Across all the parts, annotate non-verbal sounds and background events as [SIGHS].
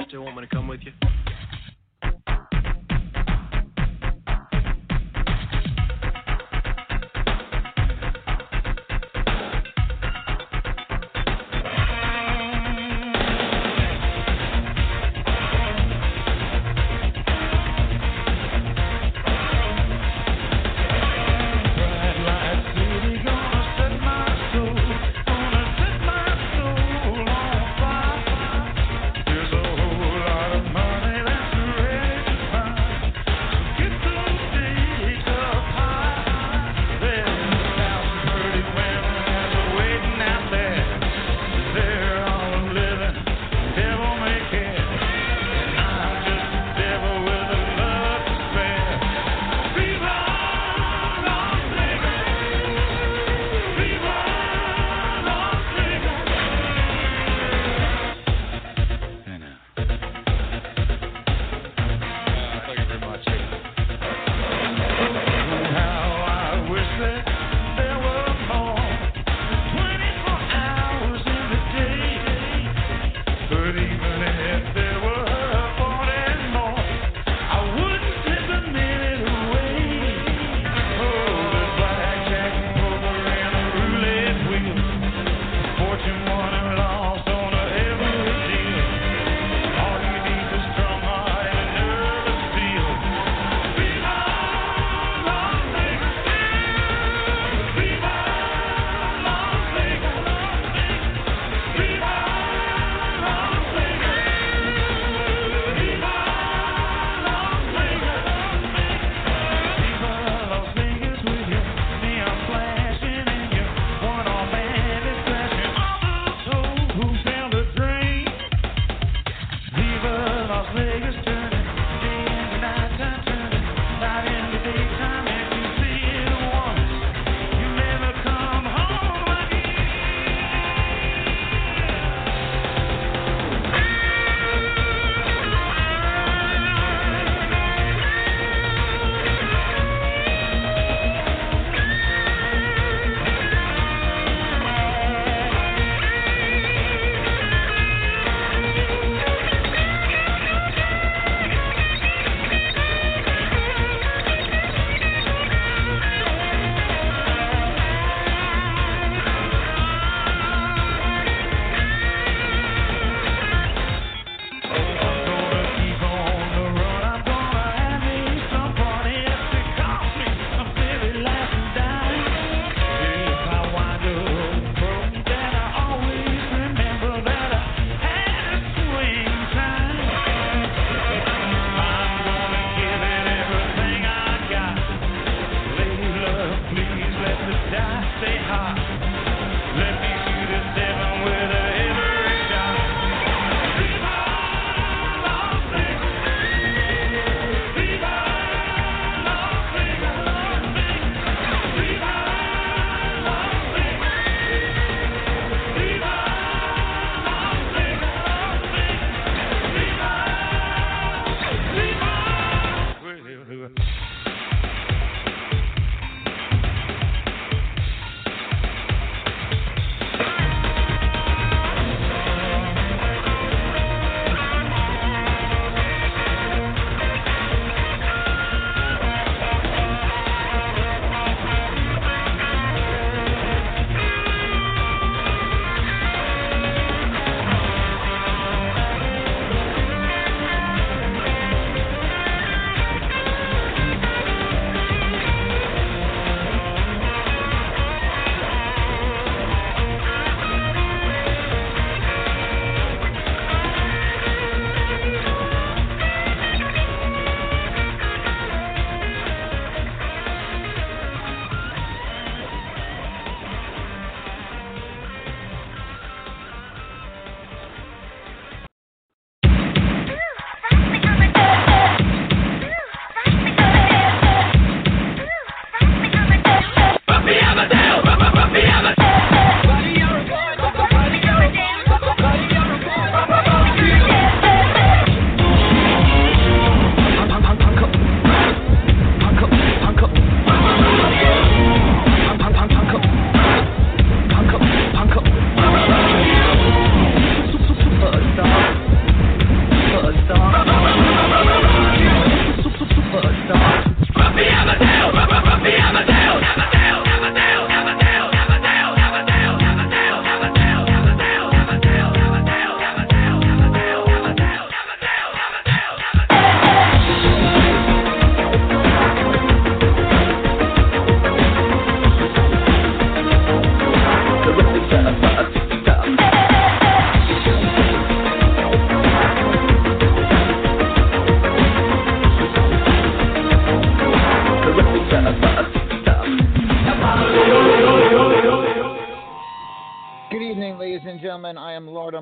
boss still want me to come with you?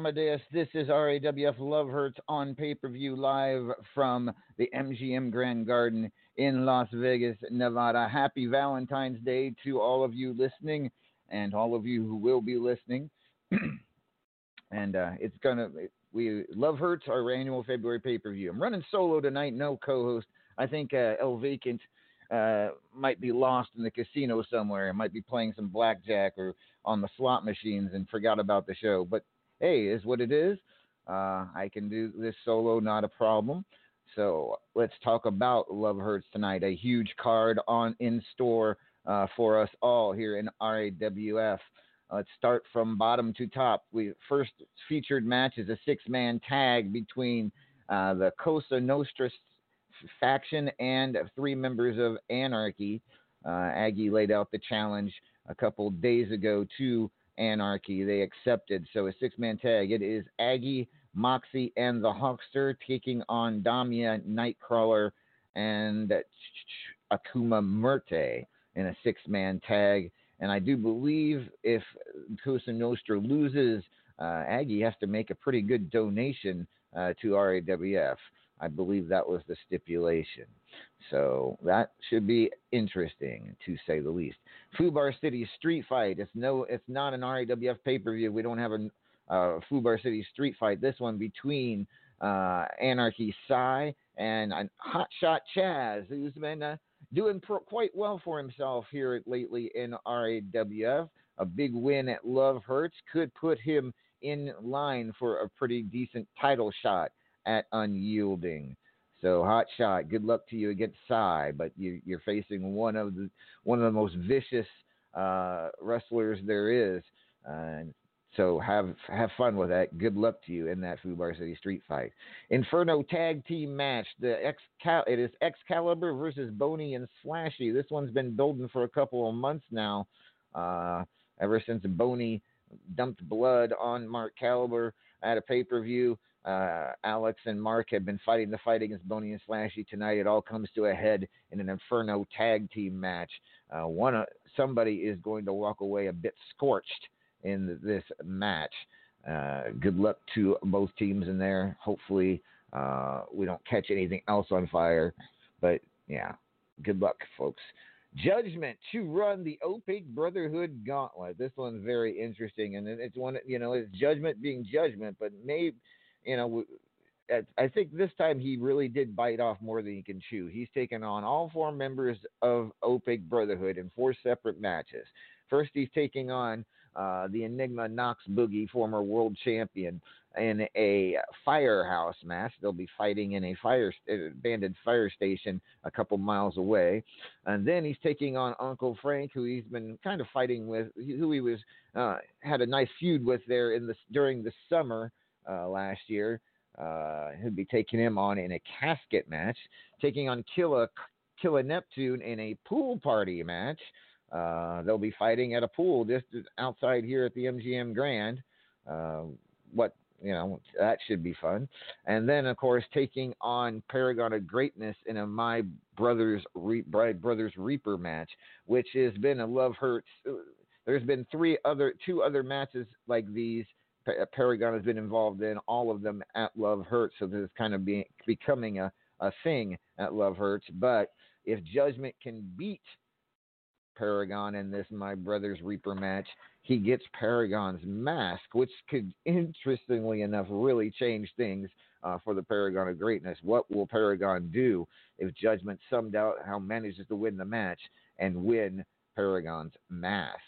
Amadeus. This is RAWF Love Hurts on pay per view live from the MGM Grand Garden in Las Vegas, Nevada. Happy Valentine's Day to all of you listening and all of you who will be listening. [CLEARS THROAT] and uh, it's gonna we Love Hurts our annual February pay per view. I'm running solo tonight, no co-host. I think uh, El Vacant uh, might be lost in the casino somewhere. Might be playing some blackjack or on the slot machines and forgot about the show. But hey, is what it is. Uh, I can do this solo, not a problem. So let's talk about Love Hurts tonight. A huge card on in store uh, for us all here in RAWF. Let's start from bottom to top. We first featured match is a six-man tag between uh, the Cosa Nostra faction and three members of Anarchy. Uh, Aggie laid out the challenge a couple days ago to Anarchy. They accepted. So a six-man tag. It is Aggie, Moxie, and the Hawkster taking on Damia, Nightcrawler, and Akuma Merte in a six-man tag. And I do believe if Cosa Nostra loses, uh, Aggie has to make a pretty good donation uh, to RAWF. I believe that was the stipulation. So that should be interesting to say the least. Fubar City Street Fight. It's no, it's not an RAWF pay per view. We don't have a uh, Fubar City Street Fight. This one between uh, Anarchy Psy and uh, Hotshot Chaz, who's been uh, doing pro- quite well for himself here lately in RAWF. A big win at Love Hurts could put him in line for a pretty decent title shot at Unyielding. So hot shot. Good luck to you against Psy, but you, are facing one of the one of the most vicious uh, wrestlers there is. Uh, so have have fun with that. Good luck to you in that Fubar City Street Fight. Inferno Tag Team match. The Excal- it is Excalibur versus Boney and Slashy. This one's been building for a couple of months now. Uh, ever since Boney dumped blood on Mark Caliber at a pay per view. Uh, Alex and Mark have been fighting the fight against Boney and Slashy tonight. It all comes to a head in an Inferno tag team match. Uh, one uh, somebody is going to walk away a bit scorched in this match. Uh, good luck to both teams in there. Hopefully, uh, we don't catch anything else on fire. But yeah, good luck, folks. Judgment to run the Opaque Brotherhood Gauntlet. This one's very interesting, and it's one you know it's Judgment being Judgment, but maybe you know, I think this time he really did bite off more than he can chew. He's taken on all four members of Opaque Brotherhood in four separate matches. First, he's taking on uh, the Enigma Knox Boogie, former world champion, in a firehouse match. They'll be fighting in a fire abandoned fire station a couple miles away, and then he's taking on Uncle Frank, who he's been kind of fighting with, who he was uh, had a nice feud with there in the during the summer uh, last year. Uh, he'll be taking him on in a casket match, taking on Killer Killer Neptune in a pool party match. Uh, they'll be fighting at a pool just outside here at the MGM Grand. Uh, what you know that should be fun. And then of course taking on Paragon of Greatness in a My Brothers Re- Brothers Reaper match, which has been a love hurts. There's been three other two other matches like these Paragon has been involved in all of them at Love Hurts, so this is kind of be, becoming a, a thing at Love Hurts. But if Judgment can beat Paragon in this My Brother's Reaper match, he gets Paragon's mask, which could, [LAUGHS] interestingly enough, really change things uh, for the Paragon of Greatness. What will Paragon do if Judgment summed out how manages to win the match and win Paragon's mask?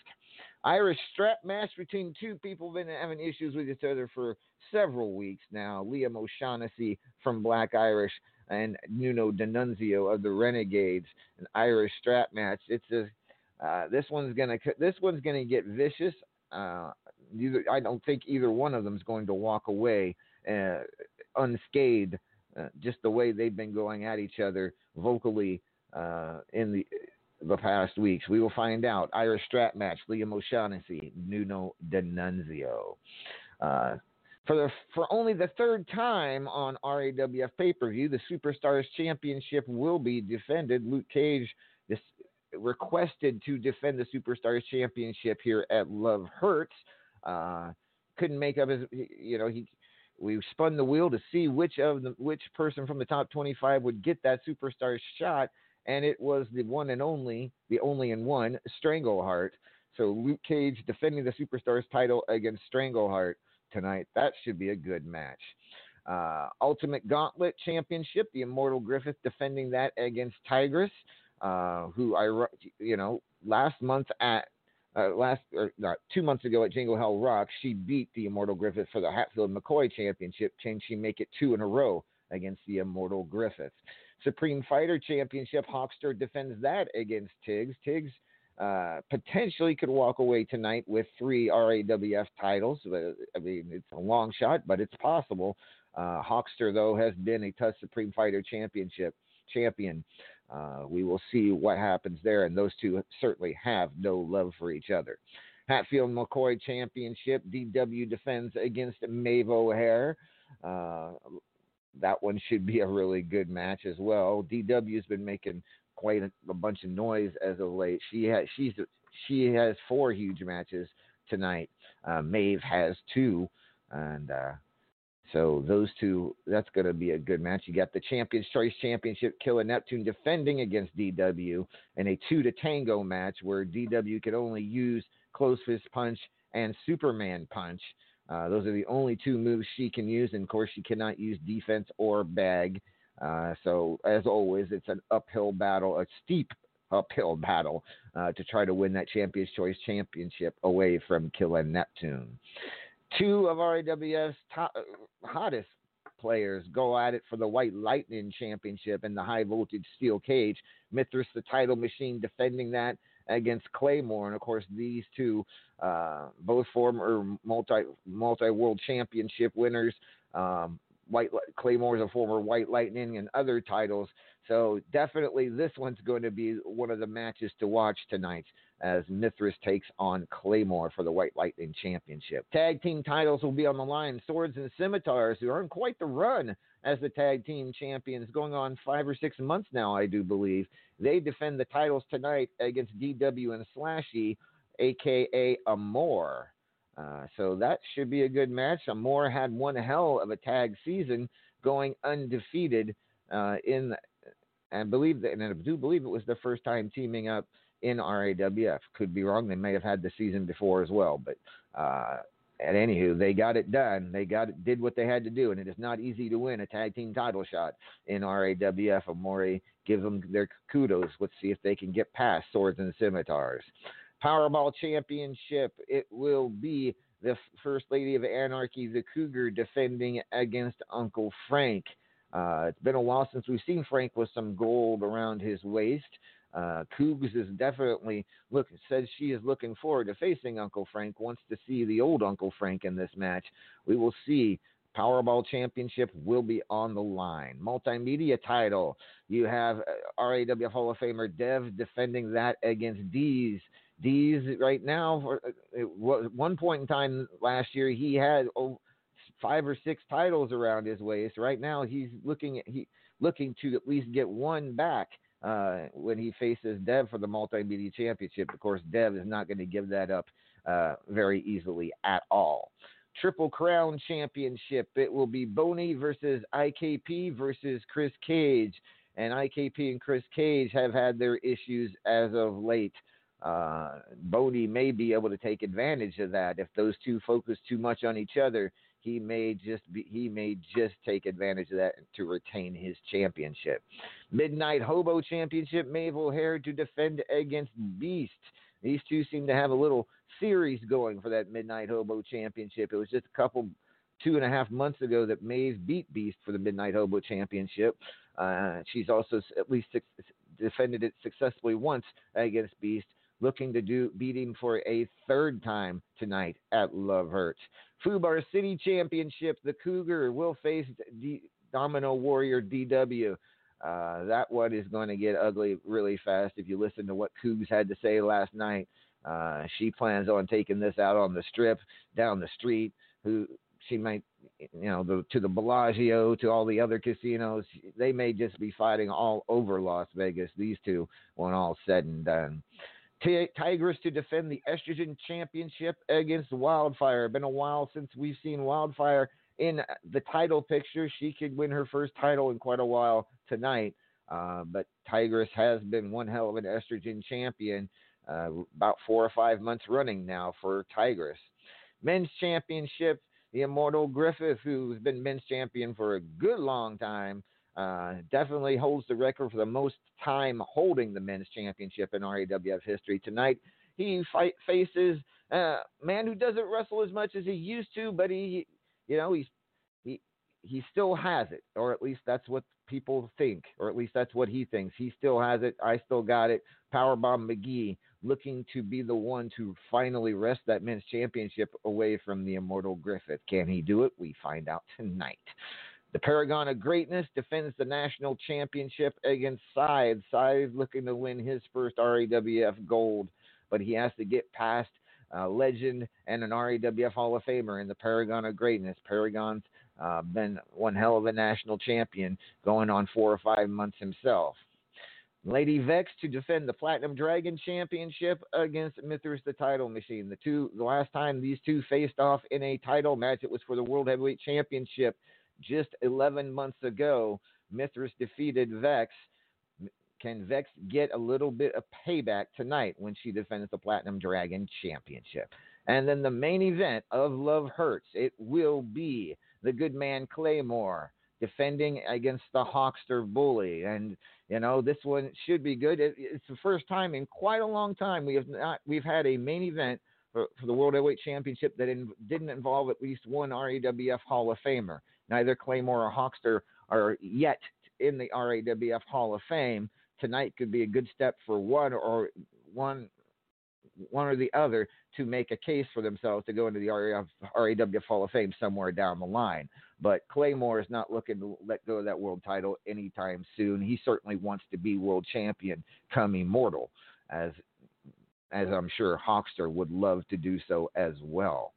Irish strap match between two people been having issues with each other for several weeks now. Liam O'Shaughnessy from Black Irish and Nuno D'Annunzio of the Renegades. An Irish strap match. It's a uh, this one's gonna this one's gonna get vicious. Uh, either, I don't think either one of them is going to walk away uh, unscathed. Uh, just the way they've been going at each other vocally uh, in the the past weeks. We will find out. Irish strap match, Liam O'Shaughnessy, Nuno D'Annunzio. Uh, for the for only the third time on RAWF pay per view, the Superstars Championship will be defended. Luke Cage this, requested to defend the Superstars Championship here at Love Hurts. Uh, couldn't make up his, you know, he we spun the wheel to see which of the which person from the top 25 would get that superstar shot, and it was the one and only, the only and one Strangleheart. So Luke Cage defending the superstars title against Strangleheart tonight. That should be a good match. Uh, Ultimate Gauntlet Championship, the Immortal Griffith defending that against Tigress, uh, who I, you know, last month at uh, last or not two months ago at Jingle Hell Rock, she beat the Immortal Griffith for the Hatfield McCoy Championship. Can she make it two in a row against the Immortal Griffith? Supreme Fighter Championship, Hawkster defends that against Tiggs. Tiggs uh, potentially could walk away tonight with three RAWF titles. I mean, it's a long shot, but it's possible. Uh, Hawkster, though, has been a TUS Supreme Fighter Championship champion. Uh, we will see what happens there, and those two certainly have no love for each other. Hatfield McCoy Championship, DW defends against Maeve O'Hare. Uh, that one should be a really good match as well. DW's been making quite a, a, bunch of noise as of late. She has she's she has four huge matches tonight. Uh, Maeve has two, and uh, so those two, that's going to be a good match. You got the Champions Choice Championship, Killer Neptune defending against DW in a two to tango match where DW could only use close fist punch and Superman punch. Uh, those are the only two moves she can use, and of course she cannot use defense or bag. Uh, so as always, it's an uphill battle, a steep uphill battle uh, to try to win that Champions Choice Championship away from Killer Neptune two of RAWF's top, hottest players go at it for the White Lightning Championship in the high voltage steel cage. Mithras, the title machine, defending that against Claymore, and of course these two, uh, both former multi multi world championship winners. Um, White Claymore is a former White Lightning and other titles. So definitely this one's going to be one of the matches to watch tonight as Mithras takes on Claymore for the White Lightning Championship. Tag team titles will be on the line. Swords and Scimitars, who are on quite the run as the tag team champions, going on five or six months now, I do believe. They defend the titles tonight against DW and Slashy, aka Amore. Uh, so that should be a good match. Amore had one hell of a tag season, going undefeated uh, in, and believe that, and I do believe it was the first time teaming up in RAWF. Could be wrong. They may have had the season before as well, but uh, at anywho, they got it done. They got it, did what they had to do, and it is not easy to win a tag team title shot in RAWF. Amore give them their kudos. Let's see if they can get past swords and scimitars. Powerball Championship. It will be the First Lady of Anarchy, the Cougar, defending against Uncle Frank. Uh, it's been a while since we've seen Frank with some gold around his waist. Uh, Cougs is definitely look says she is looking forward to facing Uncle Frank. Wants to see the old Uncle Frank in this match. We will see. Powerball Championship will be on the line. Multimedia title. You have RAW Hall of Famer Dev defending that against Dees. Dees right now, uh, one point in time last year, he had oh, five or six titles around his waist. Right now, he's looking at, he looking to at least get one back uh, when he faces Dev for the Multimedia Championship. Of course, Dev is not going to give that up uh, very easily at all. Triple Crown Championship. It will be Boney versus IKP versus Chris Cage. And IKP and Chris Cage have had their issues as of late. Uh, may be able to take advantage of that if those two focus too much on each other he may just be he may just take advantage of that to retain his championship. Midnight Hobo Championship, Maeve O'Hare to defend against Beast. These two seem to have a little series going for that Midnight Hobo Championship. It was just a couple two and a half months ago that Maeve beat Beast for the Midnight Hobo Championship. Uh, she's also at least defended it successfully once against Beast looking to do beat him for a third time tonight at Love Hurts. Fubar City Championship, the Cougar will face D- Domino Warrior DW. Uh, that one is going to get ugly really fast. If you listen to what Cougs had to say last night, uh, she plans on taking this out on the strip, down the street. Who she might, you know, the, to the Bellagio, to all the other casinos. They may just be fighting all over Las Vegas. These two, when all said and done. T- Tigress to defend the estrogen championship against Wildfire. Been a while since we've seen Wildfire in the title picture. She could win her first title in quite a while tonight. Uh, but Tigress has been one hell of an estrogen champion uh, about four or five months running now for Tigress. Men's championship, the Immortal Griffith, who's been men's champion for a good long time, uh, definitely holds the record for the most time holding the men's championship in RAWF history. Tonight, he fight, faces a man who doesn't wrestle as much as he used to, but he, you know, he's he he still has it, or at least that's what people think, or at least that's what he thinks. He still has it. I still got it. Powerbomb McGee looking to be the one to finally wrest that men's championship away from the immortal Griffith. Can he do it? We find out tonight. The Paragon of Greatness defends the national championship against Side. Side looking to win his first RAWF gold, but he has to get past a legend and an RAWF Hall of Famer in the Paragon of Greatness. Paragon's uh, been one hell of a national champion, going on four or five months himself. Lady Vex to defend the Platinum Dragon Championship against Mithras the Title Machine. The two, the last time these two faced off in a title match, it was for the World Heavyweight Championship just 11 months ago. Mithras defeated Vex. Can Vex get a little bit of payback tonight when she defends the Platinum Dragon Championship? And then the main event of Love Hurts, it will be the good man Claymore defending against the Hawkster Bully. And you know this one should be good. It, it's the first time in quite a long time we have not we've had a main event for, for the World Heavyweight Championship that in, didn't involve at least one RAWF Hall of Famer. Neither Claymore or Hawkster are yet in the RAWF Hall of Fame. Tonight could be a good step for one or one one or the other to make a case for themselves to go into the RAWF, RAWF Hall of Fame somewhere down the line. But Claymore is not looking to let go of that world title anytime soon. He certainly wants to be world champion come immortal, as as I'm sure Hawkster would love to do so as well.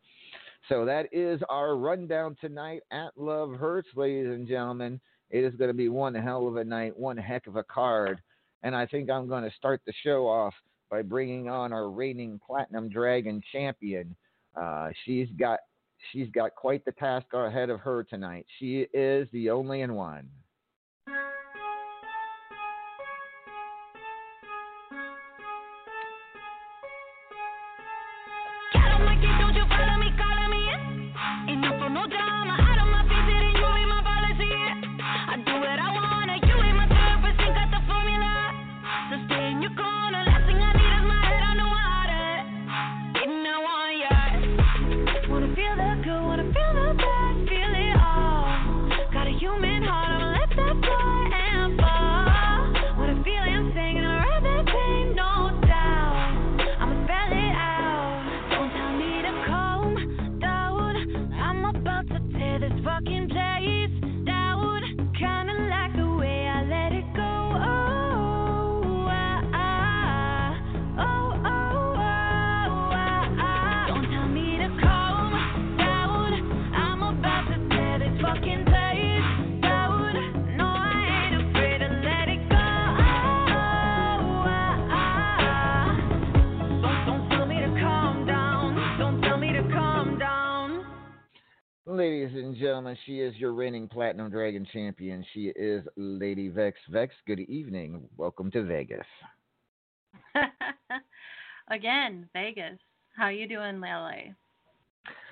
So that is our rundown tonight at Love Hurts, ladies and gentlemen. It is going to be one hell of a night, one heck of a card. And I think I'm going to start the show off by bringing on our reigning Platinum Dragon champion. Uh, she's got she's got quite the task ahead of her tonight. She is the only and one. She is your reigning Platinum Dragon champion. She is Lady Vex. Vex, good evening. Welcome to Vegas. [LAUGHS] Again, Vegas. How you doing, Lele?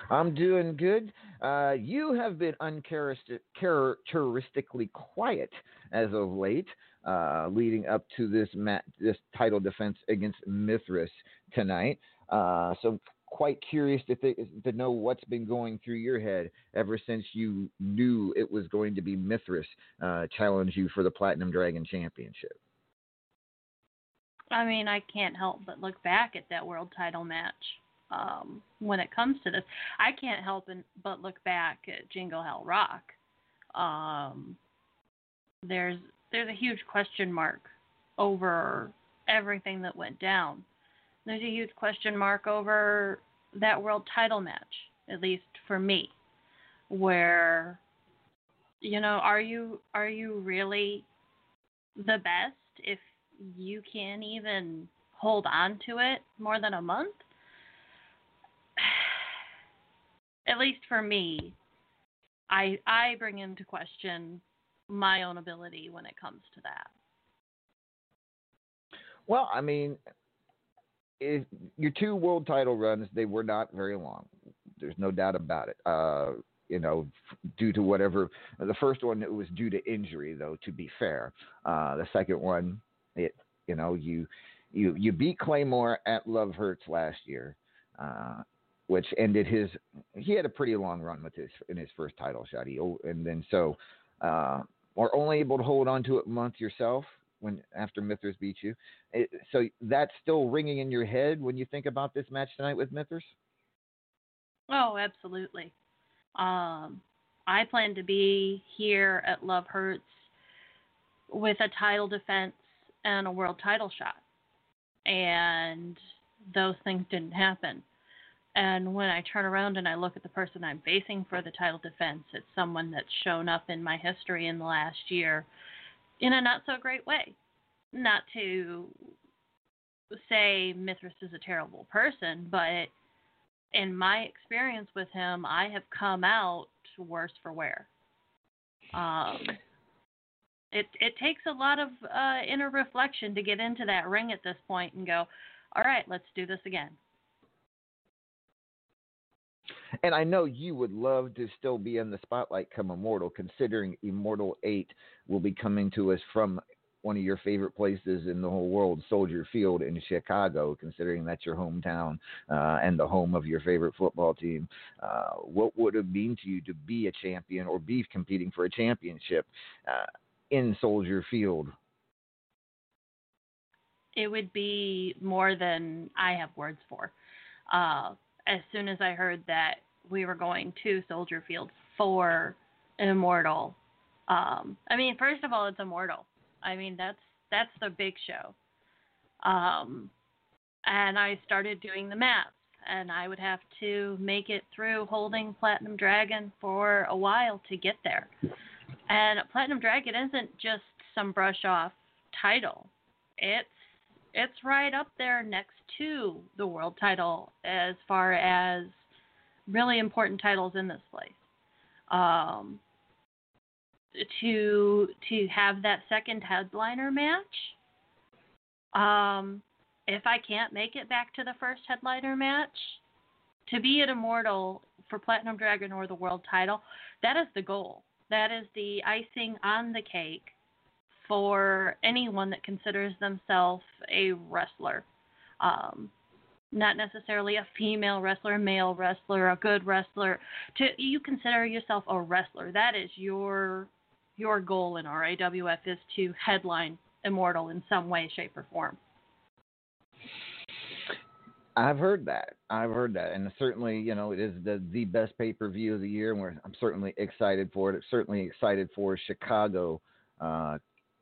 I'm doing good. Uh, you have been uncharacteristically quiet as of late, uh, leading up to this mat- this title defense against Mithras tonight. Uh, so, quite curious to, th- to know what's been going through your head ever since you knew it was going to be Mithras uh, challenge you for the Platinum Dragon Championship. I mean, I can't help but look back at that world title match. Um, when it comes to this, I can't help but look back at Jingle Hell Rock. Um, there's there's a huge question mark over everything that went down. There's a huge question mark over that world title match, at least for me, where you know, are you are you really the best if you can't even hold on to it more than a month, [SIGHS] at least for me, I I bring into question my own ability when it comes to that. Well, I mean, if your two world title runs, they were not very long. There's no doubt about it. Uh, you know, due to whatever. The first one it was due to injury, though. To be fair, uh, the second one, it you know you you you beat Claymore at Love Hurts last year, uh, which ended his. He had a pretty long run with his in his first title shot. He and then so uh, are only able to hold on to it a month yourself when after Mithras beat you. It, so that's still ringing in your head when you think about this match tonight with Mithras. Oh, absolutely. Um, I plan to be here at Love Hurts with a title defense and a world title shot. And those things didn't happen. And when I turn around and I look at the person I'm facing for the title defense, it's someone that's shown up in my history in the last year in a not so great way. Not to say Mithras is a terrible person, but in my experience with him, I have come out worse for wear. Um, it it takes a lot of uh, inner reflection to get into that ring at this point and go, all right, let's do this again. And I know you would love to still be in the spotlight come Immortal, considering Immortal 8 will be coming to us from one of your favorite places in the whole world, Soldier Field in Chicago, considering that's your hometown uh, and the home of your favorite football team. Uh, what would it mean to you to be a champion or be competing for a championship uh, in Soldier Field? It would be more than I have words for. As soon as I heard that we were going to Soldier Field for Immortal, um, I mean, first of all, it's Immortal. I mean, that's that's the big show. Um, and I started doing the math, and I would have to make it through holding Platinum Dragon for a while to get there. And Platinum Dragon isn't just some brush off title. It's it's right up there next to the world title as far as really important titles in this place. Um, to to have that second headliner match. Um, if I can't make it back to the first headliner match, to be an immortal for Platinum Dragon or the world title, that is the goal. That is the icing on the cake for anyone that considers themselves a wrestler. Um, not necessarily a female wrestler, a male wrestler, a good wrestler. To you consider yourself a wrestler. That is your your goal in RAWF is to headline Immortal in some way, shape, or form. I've heard that. I've heard that, and certainly, you know, it is the the best pay per view of the year, and we're, I'm certainly excited for it. I'm certainly excited for Chicago uh,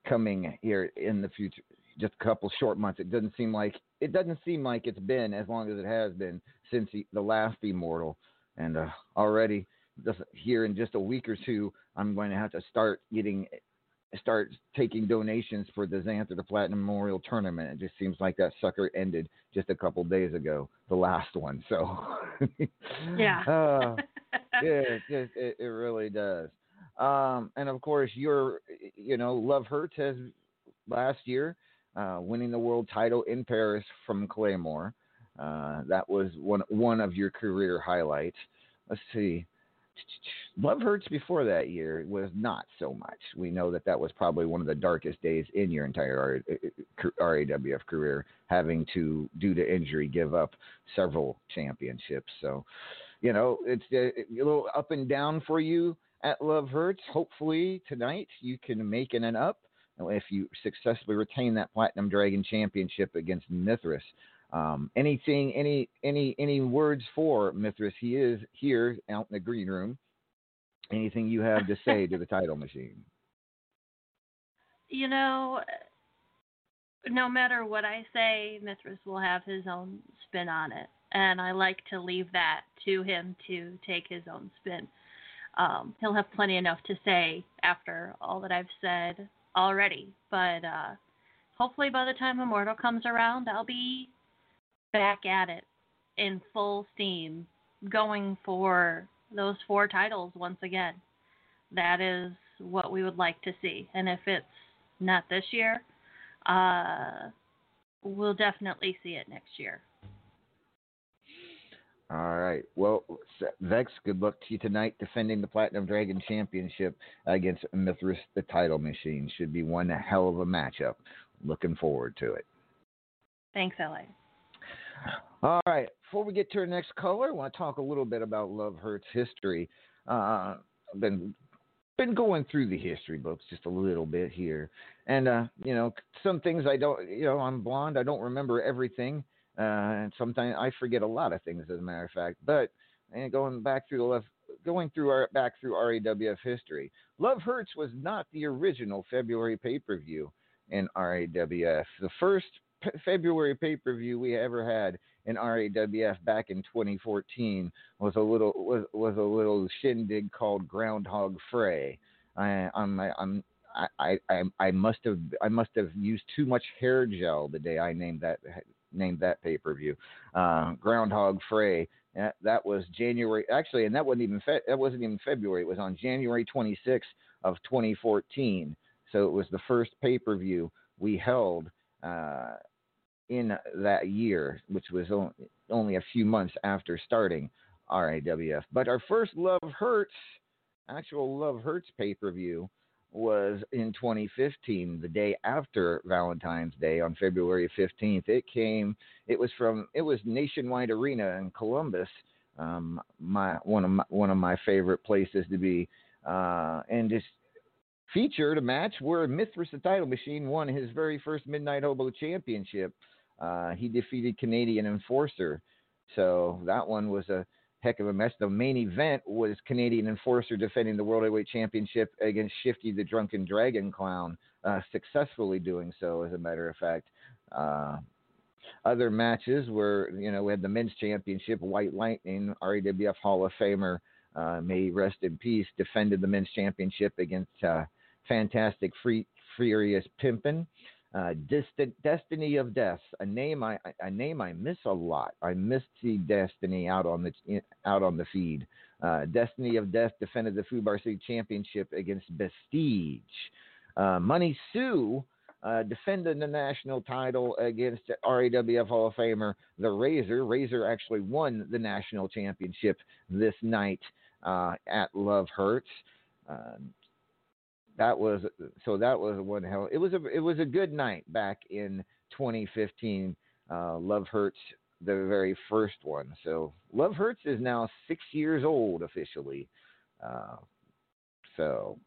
coming here in the future. Just a couple short months. It doesn't seem like it doesn't seem like it's been as long as it has been since the, the last Immortal, and uh, already just here in just a week or two, I'm going to have to start getting start taking donations for the Xanther the Platinum Memorial Tournament. It just seems like that sucker ended just a couple days ago, the last one. So [LAUGHS] Yeah. uh, [LAUGHS] yeah, it, just, it, it really does. Um, and of course, your, you know, Love Hurts has last year uh, winning the world title in Paris from Claymore. Uh, that was one one of your career highlights. Let's see. Love Hurts before that year was not so much. We know that that was probably one of the darkest days in your entire RAWF career, having to, due to injury, give up several championships. So, you know, it's a, a little up and down for you at Love Hurts. Hopefully tonight you can make it an up if you successfully retain that Platinum Dragon Championship against Mithras. Um, anything, any, any, any words for Mithras? He is here out in the green room. Anything you have to say to the [LAUGHS] title machine? You know, no matter what I say, Mithras will have his own spin on it. And I like to leave that to him to take his own spin. Um, he'll have plenty enough to say after all that I've said already. But uh, hopefully by the time Immortal comes around, I'll be back at it in full steam, going for those four titles once again. That is what we would like to see. And if it's not this year, uh, we'll definitely see it next year. All right. Well, Vex, good luck to you tonight defending the Platinum Dragon Championship against Mithras, the title machine. Should be one hell of a matchup. Looking forward to it. Thanks, LA. All right. Before we get to our next caller, I want to talk a little bit about Love Hurts history. Uh, I've been been going through the history books just a little bit here, and uh, you know, some things I don't. You know, I'm blonde. I don't remember everything, uh, and sometimes I forget a lot of things. As a matter of fact, but and going back through the left, going through our back through RAWF history, Love Hurts was not the original February pay per view in RAWF. The first February pay per view we ever had in RAWF back in 2014 was a little was was a little shindig called Groundhog Fray. I I'm I'm I, I I must have I must have used too much hair gel the day I named that named that pay per view. Uh, Groundhog Fray. That, that was January actually, and that wasn't even fe- that wasn't even February. It was on January 26th of 2014. So it was the first pay per view we held uh, in that year, which was only a few months after starting RAWF. But our first Love Hurts, actual Love Hurts pay per view, was in 2015, the day after Valentine's Day on February 15th. It came. It was from. It was Nationwide Arena in Columbus. Um, my one of my, one of my favorite places to be, uh, and just featured a match where Mithras the Title Machine won his very first Midnight Hobo Championship. Uh, he defeated Canadian Enforcer. So that one was a heck of a mess. The main event was Canadian Enforcer defending the World Heavyweight Championship against Shifty the Drunken Dragon Clown, uh, successfully doing so, as a matter of fact. Uh, other matches were, you know, we had the men's championship, White Lightning, RAWF Hall of Famer, uh, may rest in peace, defended the men's championship against uh, Fantastic Free, Furious Pimpin. Uh, Distant Destiny of Death, a name I a name I miss a lot. I miss the Destiny out on the out on the feed. Uh, Destiny of Death defended the Fubar City Championship against Vestige. Uh, Money Sue uh, defended the national title against RAWF Hall of Famer the Razor. Razor actually won the national championship this night uh, at Love Hurts. Uh, that was so that was one hell. It was a it was a good night back in 2015. Uh, Love Hurts, the very first one. So Love Hurts is now six years old officially. Uh, so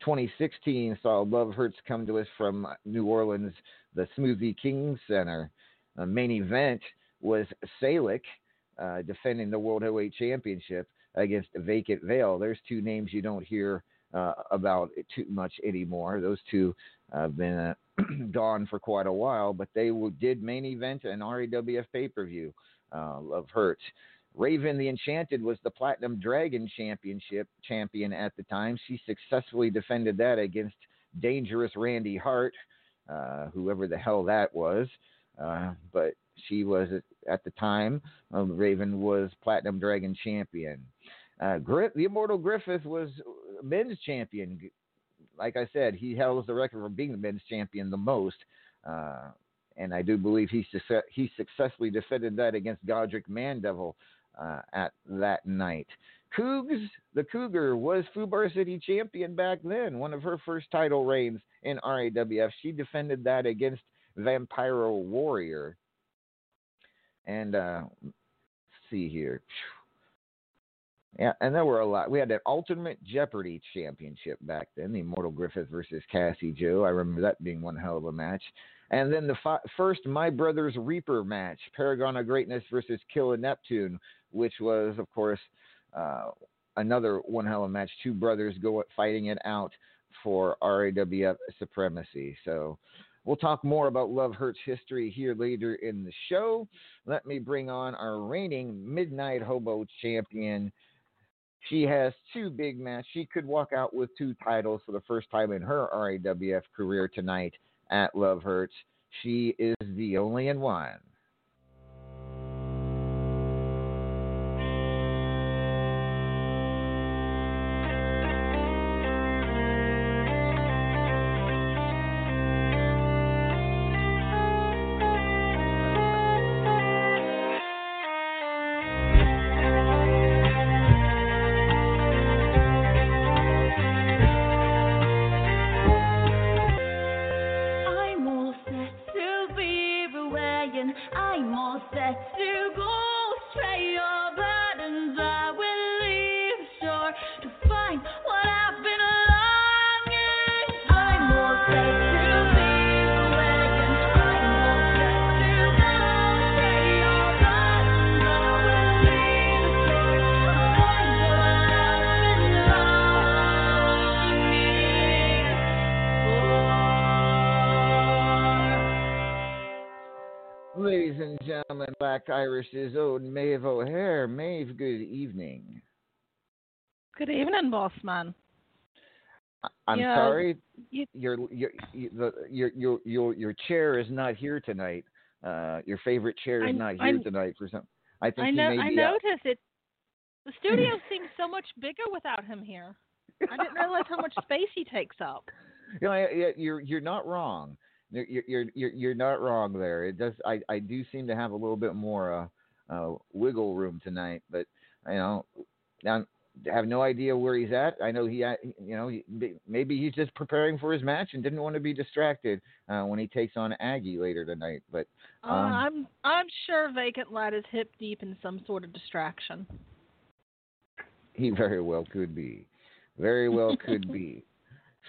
2016 saw Love Hurts come to us from New Orleans, the Smoothie King Center. The main event was Salick uh, defending the World Heavyweight Championship against Vacant Veil. There's two names you don't hear uh, about it too much anymore. Those two have been uh, [CLEARS THROAT] gone for quite a while, but they did main event an RAWF pay per view uh, of Hurts. Raven the Enchanted was the Platinum Dragon Championship champion at the time. She successfully defended that against Dangerous Randy Hart, uh, whoever the hell that was. Uh, but she was at the time. Um, Raven was Platinum Dragon champion. Uh, the Immortal Griffith was men's champion. Like I said, he holds the record for being the men's champion the most. Uh, and I do believe he, he successfully defended that against Godric Mandevil uh, at that night. Cougs, the Cougar, was Fubar City champion back then, one of her first title reigns in RAWF. She defended that against Vampiro Warrior. And uh, see here. Yeah, and there were a lot. We had that Ultimate Jeopardy Championship back then, the Immortal Griffith versus Cassie Joe. I remember that being one hell of a match. And then the fi- first My Brothers Reaper match, Paragon of Greatness versus Killer Neptune, which was, of course, uh, another one hell of a match. Two brothers go fighting it out for RAWF supremacy. So we'll talk more about Love Hurts history here later in the show. Let me bring on our reigning Midnight Hobo champion. She has two big matches. She could walk out with two titles for the first time in her RAWF career tonight at Love Hurts. She is the only and one. Black Irish's own Maeve O'Hare. Maeve, good evening. Good evening, boss man. I- I'm Yeah, sorry, you- your your your your your your chair is not here tonight. Uh, your favorite chair is I- not I- here tonight for some. I think I know. I out. noticed it. The studio [LAUGHS] seems so much bigger without him here. I didn't realize how much space he takes up. [LAUGHS] You know, I- I- you're you're not wrong. You're you're you're you're not wrong there. It does. I I do seem to have a little bit more uh, uh wiggle room tonight, but you know, I have no idea where he's at. I know he, uh, you know, he, maybe he's just preparing for his match and didn't want to be distracted uh, when he takes on Aggie later tonight. But Uh, Um, I'm I'm sure Vacant Lad is hip deep in some sort of distraction. He very well could be. Very well could [LAUGHS] be.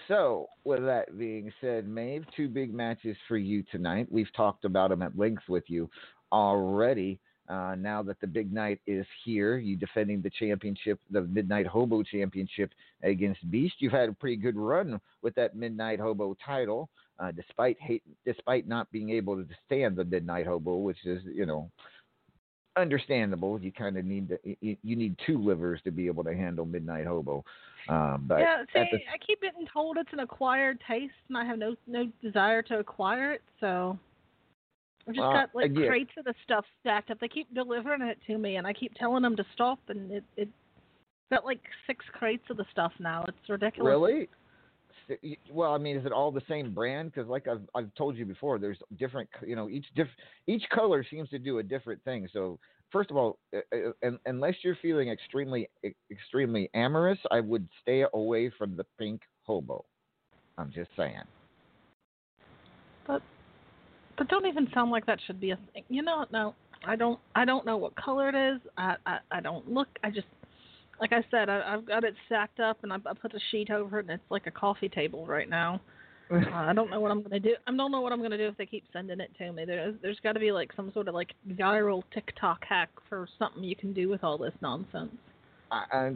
So, with that being said, Maeve, two big matches for you tonight. We've talked about them at length with you already. Uh, now that the big night is here, you defending the championship, the Midnight Hobo Championship against Beast. You've had a pretty good run with that Midnight Hobo title, uh, despite hate, despite not being able to stand the Midnight Hobo, which is you know understandable. You kind of need to, you, you need two livers to be able to handle Midnight Hobo. Um, but yeah, see, the, I keep getting told it's an acquired taste, and I have no no desire to acquire it. So I've just Well, got like again- crates of the stuff stacked up. They keep delivering it to me, and I keep telling them to stop, and it it got like six crates of the stuff now. It's ridiculous. really, well, I mean, is it all the same brand? Because like I've I've told you before, there's different, you know, each diff each color seems to do a different thing. So first of all, uh, uh, unless you're feeling extremely extremely amorous, I would stay away from the pink hobo. I'm just saying. But but don't even sound like that should be a thing. You know, no, I don't. I don't know what color it is. I I, I don't look. I just like I said, I, I've got it stacked up, and I, I put a sheet over it, and it's like a coffee table right now. [LAUGHS] Uh, I don't know what I'm gonna do. I don't know what I'm gonna do if they keep sending it to me. There's there's got to be like some sort of like viral TikTok hack for something you can do with all this nonsense. I,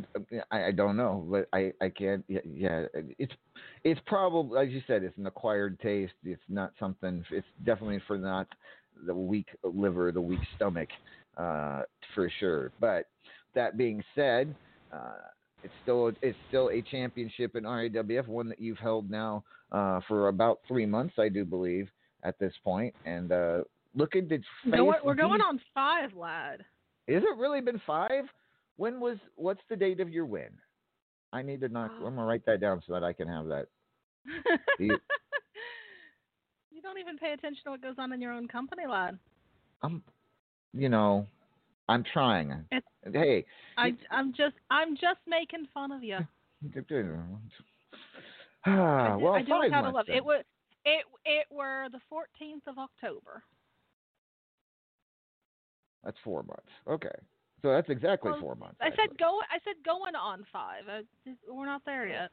I I don't know, but I I can't. Yeah, yeah, it's it's probably as you said, it's an acquired taste. It's not something. It's definitely for not the weak liver, the weak stomach, uh, for sure. But that being said, uh, it's still it's still a championship in RAWF, one that you've held now uh, for about three months, I do believe, at this point. and uh, looking to face. Going, we're going on five, lad. Is it really been five? When was? What's the date of your win? I need to knock. I'm gonna write that down so that I can have that. [SIGHS] Do you- you don't even pay attention to what goes on in your own company, lad. I'm, you know, I'm trying. It's- hey, I I'm just I'm just making fun of [LAUGHS] you. ah, [SIGHS] I do, well, I do five it out months. of love. then. It was it it were the 14th of October. That's four months. Okay, so that's exactly Well, four months. I actually. said go. I said going on five. I, we're not there yet.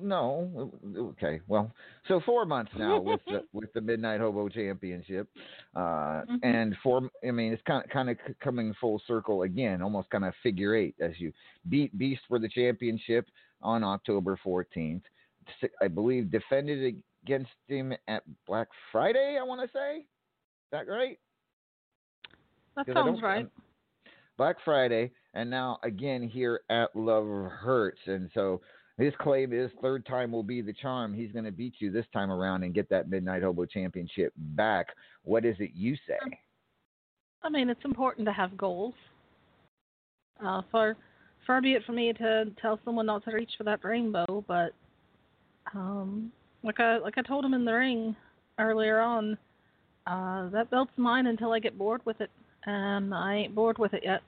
No, okay. Well, so four months now with the [LAUGHS] with the Midnight Hobo Championship, uh, Mhm. and four. I mean, it's kind of kind of coming full circle again, almost kind of figure eight as you beat Beast for the championship on October fourteenth. I believe defended against him at Black Friday. I want to say, is that right? That sounds right. Black Friday, and now again here at Love Hurts, and so his claim is third time will be the charm. He's going to beat you this time around and get that Midnight Hobo Championship back. What is it you say? I mean, it's important to have goals. Uh, far, far be it for me to tell someone not to reach for that rainbow, but um, like I like I told him in the ring earlier on, uh, that belt's mine until I get bored with it, and I ain't bored with it yet.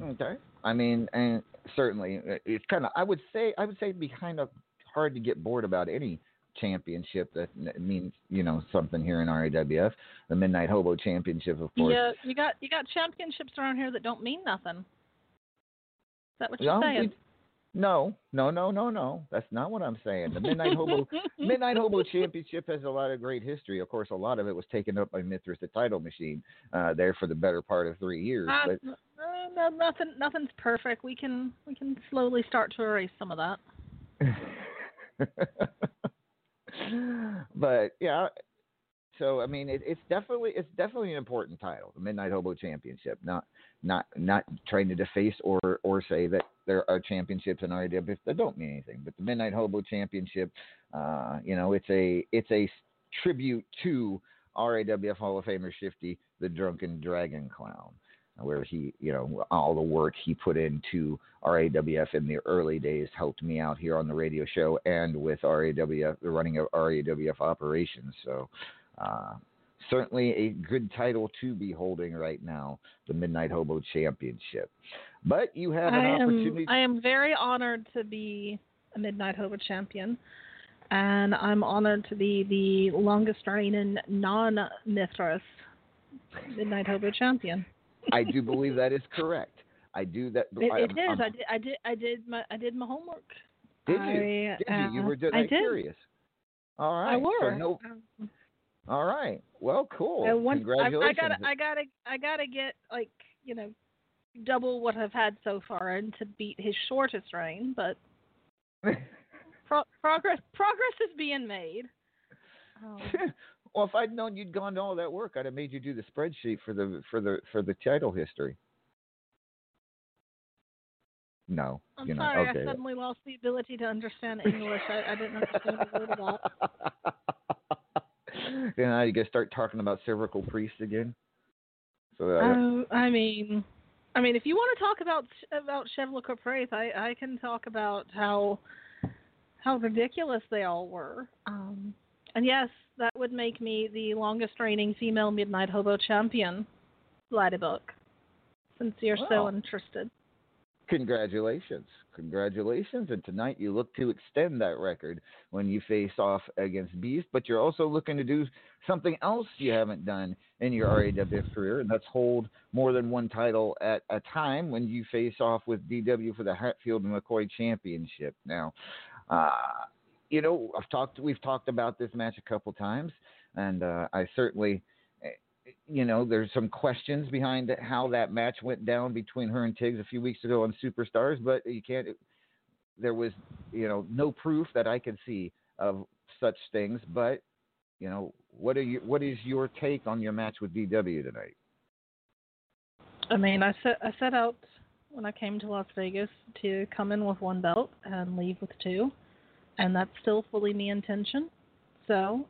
Okay. I mean, and certainly uh, it's kind of. I would say I would say it'd be kind of hard to get bored about any championship that means you know something here in RAWF. The Midnight Hobo Championship, of course. Yeah, you got you got championships around here that don't mean nothing. Is that what you're No, saying? we- no, no, no, no, no. That's not what I'm saying. The Midnight Hobo [LAUGHS] Midnight Hobo Championship has a lot of great history. Of course, a lot of it was taken up by Mithras, the title machine, uh, there for the better part of three years. Uh, But uh, no, nothing, nothing's perfect. We can, we can slowly start to erase some of that. [LAUGHS] but yeah, so I mean, it, it's definitely it's definitely an important title, the Midnight Hobo Championship. Not not not trying to deface or or say that there are championships in RAWF that don't mean anything, but the Midnight Hobo Championship, uh, you know, it's a it's a tribute to RAWF Hall of Famer Shifty, the Drunken Dragon Clown where he, you know, all the work he put into RAWF in the early days helped me out here on the radio show and with RAWF, the running of RAWF operations. So, uh, certainly a good title to be holding right now, the Midnight Hobo Championship. But you have an I am, opportunity. I am very honored to be a Midnight Hobo champion, and I'm honored to be the longest reigning non-Mithras Midnight Hobo champion. I do believe that is correct. I do that. It, I, it is. I'm- I did. I did. I did my. I did my homework. Did you? I, you? You uh, were just I curious. All right. I were. So no, Um, all right. Well, cool. I want- I, Congratulations. I gotta, I gotta, I gotta get like you know, double what I've had so far, and to beat his shortest reign. But [LAUGHS] pro- progress, progress is being made. Um, [LAUGHS] well, if I'd known you'd gone to all that work, I'd have made you do the spreadsheet for the for the for the title history. No, I'm you know. sorry, okay. I suddenly lost the ability to understand English. I, I didn't understand a word of that. you know, you guys start talking about cervical priests again. So uh, Oh, I mean, I mean, if you want to talk about about Chevrolet Caprice, I I can talk about how how ridiculous they all were. Um, and yes, that would make me the longest reigning female Midnight Hobo champion, Ladybook. Since you're Wow. so interested. Congratulations. Congratulations. And tonight you look to extend that record when you face off against Beast, but you're also looking to do something else you haven't done in your RAWF career, and that's hold more than one title at a time when you face off with DW for the Hatfield and McCoy Championship. Now, uh, you know, I've talked, we've talked about this match a couple times, and uh, I certainly you know, there's some questions behind how that match went down between her and Tiggs a few weeks ago on Superstars, but you can't. There was, you know, no proof that I could see of such things. But, you know, what are you? What is your take on your match with DW tonight? I mean, I set I set out when I came to Las Vegas to come in with one belt and leave with two, and that's still fully my intention. So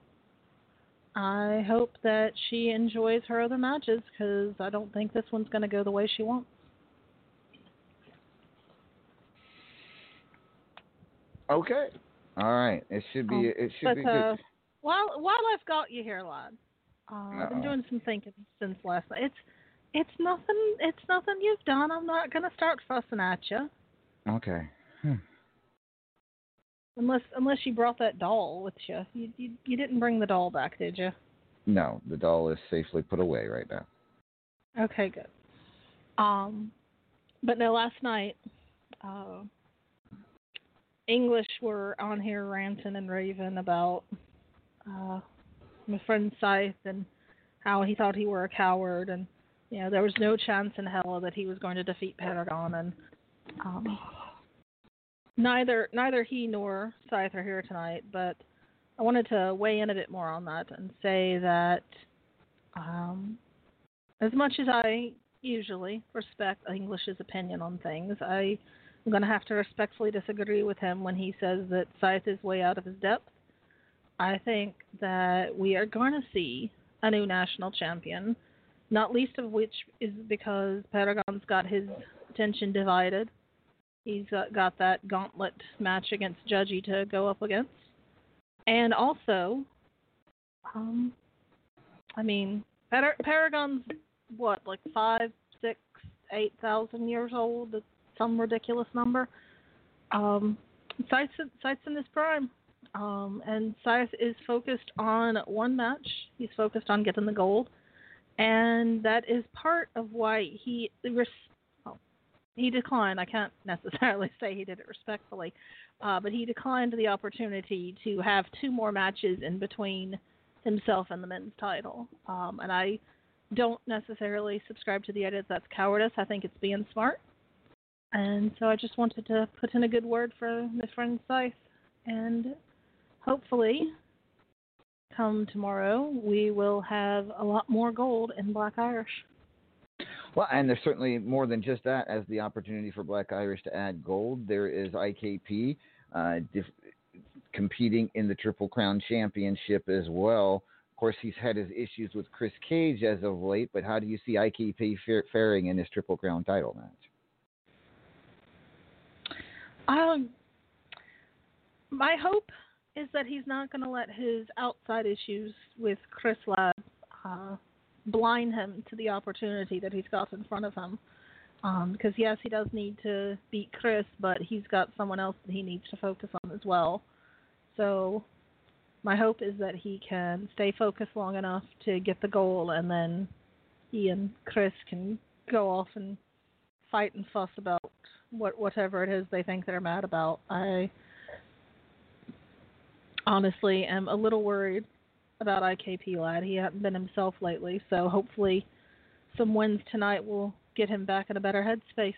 I hope that she enjoys her other matches because I don't think this one's going to go the way she wants. Okay. All right. It should be. Um, it should but be uh, while while I've got you here, lad, uh, I've been doing some thinking since last night. It's it's nothing. It's nothing you've done. I'm not going to start fussing at you Okay. Unless unless you brought that doll with you. You you, you didn't bring the doll back, did you? No, the doll is safely put away right now. Okay, good. Um, but no, last night, uh, English were on here ranting and raving about uh, my friend Scythe and how he thought he were a coward, and you know there was no chance in hell that he was going to defeat Paragon, and um, neither neither he nor Scythe are here tonight, but I wanted to weigh in a bit more on that and say that. Um, as much as I usually respect English's opinion on things, I I'm going to have to respectfully disagree with him when he says that Scythe is way out of his depth. I think that we are going to see a new national champion, not least of which is because Paragon's got his attention divided. He's got that gauntlet match against Judgy to go up against. And also, um, I mean, Par- Paragon's what, like five, six, eight thousand years old? Some ridiculous number. Um, Scythe's, Scythe's in his prime. Um, and Scythe is focused on one match. He's focused on getting the gold, and that is part of why he res- he declined. I can't [LAUGHS] necessarily say he did it respectfully, uh, but he declined the opportunity to have two more matches in between himself and the men's title. Um, and I don't necessarily subscribe to the idea that that's cowardice. I think it's being smart. And so I just wanted to put in a good word for my friend Scythe. And hopefully, come tomorrow, we will have a lot more gold in Black Irish. Well, and there's certainly more than just that as the opportunity for Black Irish to add gold. There is IKP uh, dif- competing in the Triple Crown Championship as well. Of course, he's had his issues with Chris Cage as of late, but how do you see IKP faring in his Triple Crown title match? Um, my hope is that he's not going to let his outside issues with Chris Ladd uh, blind him to the opportunity that he's got in front of him. Um, because yes, he does need to beat Chris, but he's got someone else that he needs to focus on as well. So my hope is that he can stay focused long enough to get the goal, and then he and Chris can go off and fight and fuss about what whatever it is they think they're mad about. I honestly am a little worried about IKP Lad. He hasn't been himself lately, so hopefully some wins tonight will get him back in a better headspace.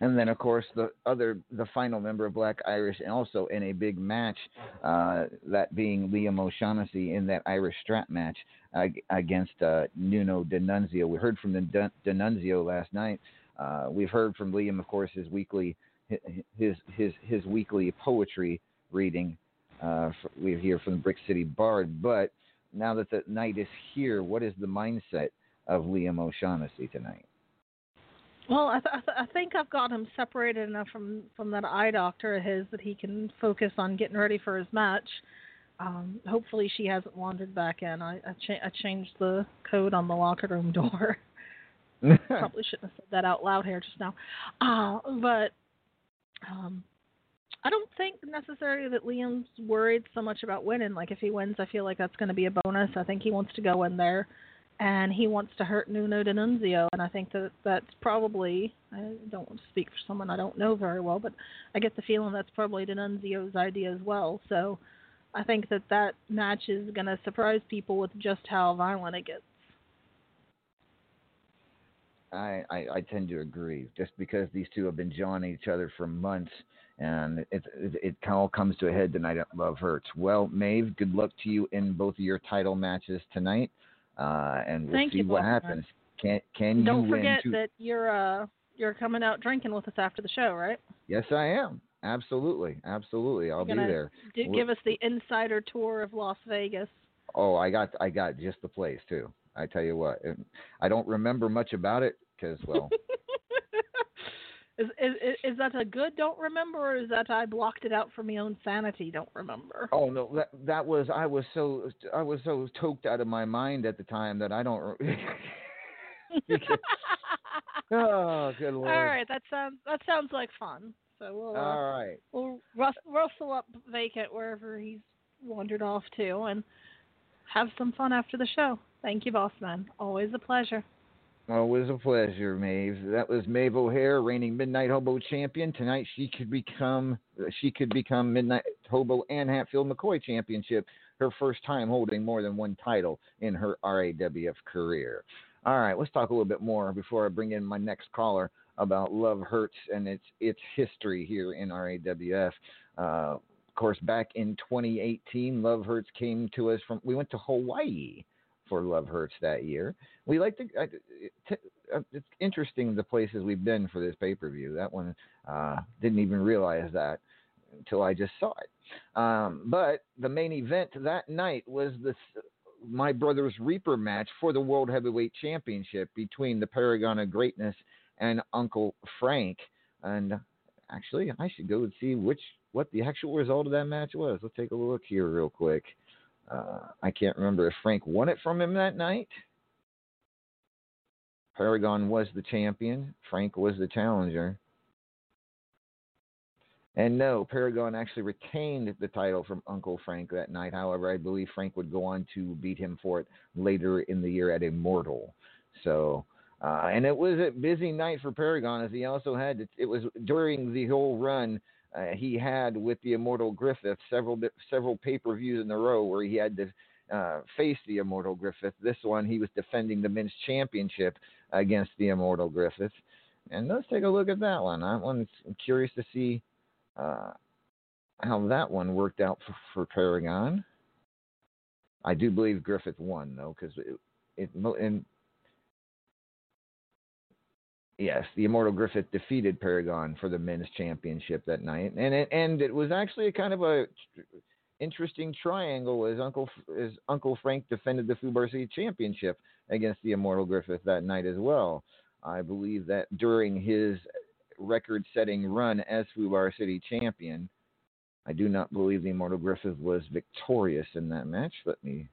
And then, of course, the other, the final member of Black Irish, and also in a big match, uh, that being Liam O'Shaughnessy in that Irish strap match against uh, Nuno D'Annunzio. We heard from the D'Annunzio last night. Uh, we've heard from Liam, of course, his weekly, his his his weekly poetry reading. Uh, for, we hear from the Brick City Bard. But now that the night is here, what is the mindset of Liam O'Shaughnessy tonight? Well, I, th- I, th- I think I've got him separated enough from from that eye doctor of his that he can focus on getting ready for his match. Um, hopefully, she hasn't wandered back in. I I, cha- I changed the code on the locker room door. [LAUGHS] [LAUGHS] Probably shouldn't have said that out loud here just now. Uh, but um, I don't think necessarily that Liam's worried so much about winning. Like if he wins, I feel like that's going to be a bonus. I think he wants to go in there and he wants to hurt Nuno D'Annunzio, and I think that that's probably I don't want to speak for someone I don't know very well, but I get the feeling that's probably D'Annunzio's idea as well. So I think that that match is going to surprise people with just how violent it gets. I, I, I tend to agree. Just because these two have been jawing each other for months, and it it, it all comes to a head tonight at Love Hurts. Well, Maeve, good luck to you in both of your title matches tonight, uh, and we'll Thank see you, what happens. Can can don't you forget win? That you're uh you're coming out drinking with us after the show, right? yes, I am. Absolutely, absolutely. I'll be there. Do, give us the insider tour of Las Vegas. Oh, I got I got just the place too. I tell you what, I don't remember much about it because well, [LAUGHS] is, is is- that a good don't remember, or is that I blocked it out for my own sanity? Don't remember. oh no, that that was I was so I was so toked out of my mind at the time that I don't. Because- [LAUGHS] [LAUGHS] oh, good lord! All right, that sounds that sounds like fun. So we'll uh, All right. we'll rus- rustle up vacant wherever he's wandered off to, and have some fun after the show. Thank you, boss man. Always a pleasure. Always a pleasure, Maeve. That was Maeve O'Hare, reigning Midnight Hobo champion. Tonight she could become she could become Midnight Hobo and Hatfield McCoy championship. Her first time holding more than one title in her RAWF career. All right, let's talk a little bit more before I bring in my next caller about Love Hurts and its its history here in RAWF. Uh, of course, back in 2018, Love Hurts came to us from. We went to Hawaii for Love Hurts that year. We like to. I, t- uh, it's interesting the places we've been for this pay per view. That one uh, didn't even realize that until I just saw it. Um, but the main event that night was the my brother's Reaper match for the World Heavyweight Championship between the Paragon of Greatness and Uncle Frank. And actually, I should go and see which what the actual result of that match was. Let's take a look here real quick. Uh, I can't remember if Frank won it from him that night. Paragon was the champion. Frank was the challenger. And no, Paragon actually retained the title from Uncle Frank that night. However, I believe Frank would go on to beat him for it later in the year at Immortal. So, uh, and it was a busy night for Paragon as he also had, to, it was during the whole run uh, he had with the Immortal Griffith several several pay per views in a row where he had to uh, face the Immortal Griffith. This one he was defending the men's championship against the Immortal Griffith. And let's take a look at that one. That one's I'm curious to see uh, how that one worked out for, for, Paragon. I do believe Griffith won though, because it, it and yes, the Immortal Griffith defeated Paragon for the men's championship that night, and it and it was actually a kind of a interesting triangle as Uncle as Uncle Frank defended the Fubar City Championship against the Immortal Griffith that night as well. I believe that during his record-setting run as Fubar City champion, I do not believe the Immortal Griffith was victorious in that match. Let me.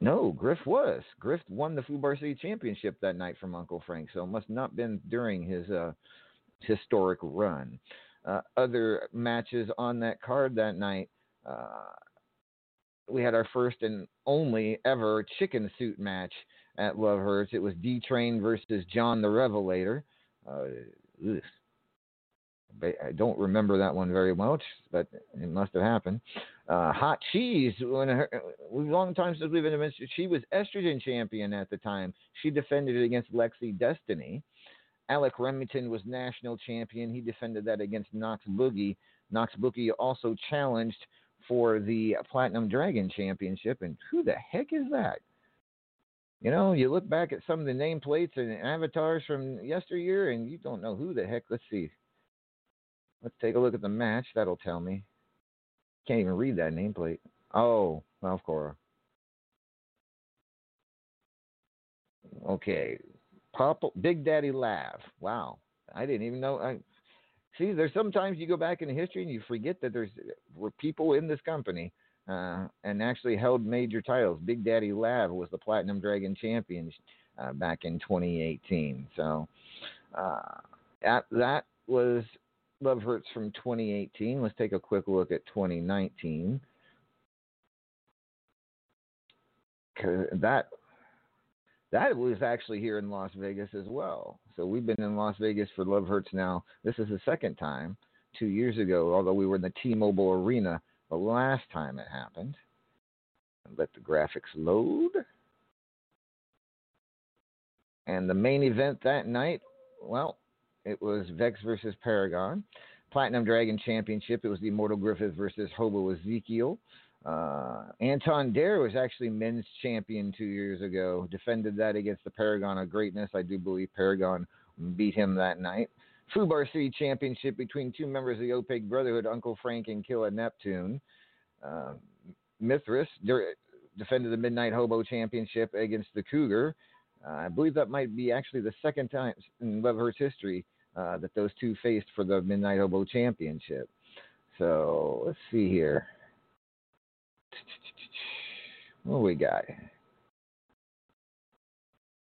No, Griff was. Griff won the Fubar City Championship that night from Uncle Frank, so it must not been during his uh, historic run. Uh, other matches on that card that night. Uh, we had our first and only ever chicken suit match at Love Hurts. It was D Train versus John the Revelator. Uh, I don't remember that one very much, but it must have happened. Uh, Hot Cheese, when her, long time since we've been mentioned, she was estrogen champion at the time. She defended it against Lexi Destiny. Alec Remington was national champion. He defended that against Knox Boogie. Knox Boogie also challenged for the Platinum Dragon Championship. And who the heck is that? You know, you look back at some of the nameplates and avatars from yesteryear, and you don't know who the heck. Let's see. Let's take a look at the match. That'll tell me. Can't even read that nameplate. Oh, Ralph Cora. Okay, Pop, Big Daddy Lav. Wow, I didn't even know. I, see, there's sometimes you go back in history and you forget that there's were people in this company uh, and actually held major titles. Big Daddy Lav was the Platinum Dragon champion uh, back in 2018. So uh, that that was Love Hurts from 2018. Let's take a quick look at 2019. That that was actually here in Las Vegas as well. So we've been in Las Vegas for Love Hurts now. This is the second time. Two years ago, although we were in the T-Mobile Arena the last time it happened. Let the graphics load. And the main event that night, well, it was Vex versus Paragon. Platinum Dragon Championship. It was the Immortal Griffith versus Hobo Ezekiel. Uh, Anton Dare was actually men's champion two years ago. Defended that against the Paragon of Greatness. I do believe Paragon beat him that night. Fubar City Championship between two members of the Opaque Brotherhood, Uncle Frank and Killa Neptune. Uh, Mithras defended the Midnight Hobo Championship against the Cougar. Uh, I believe that might be actually the second time in Hurts history uh, that those two faced for the Midnight Hobo Championship. So let's see here. What we got?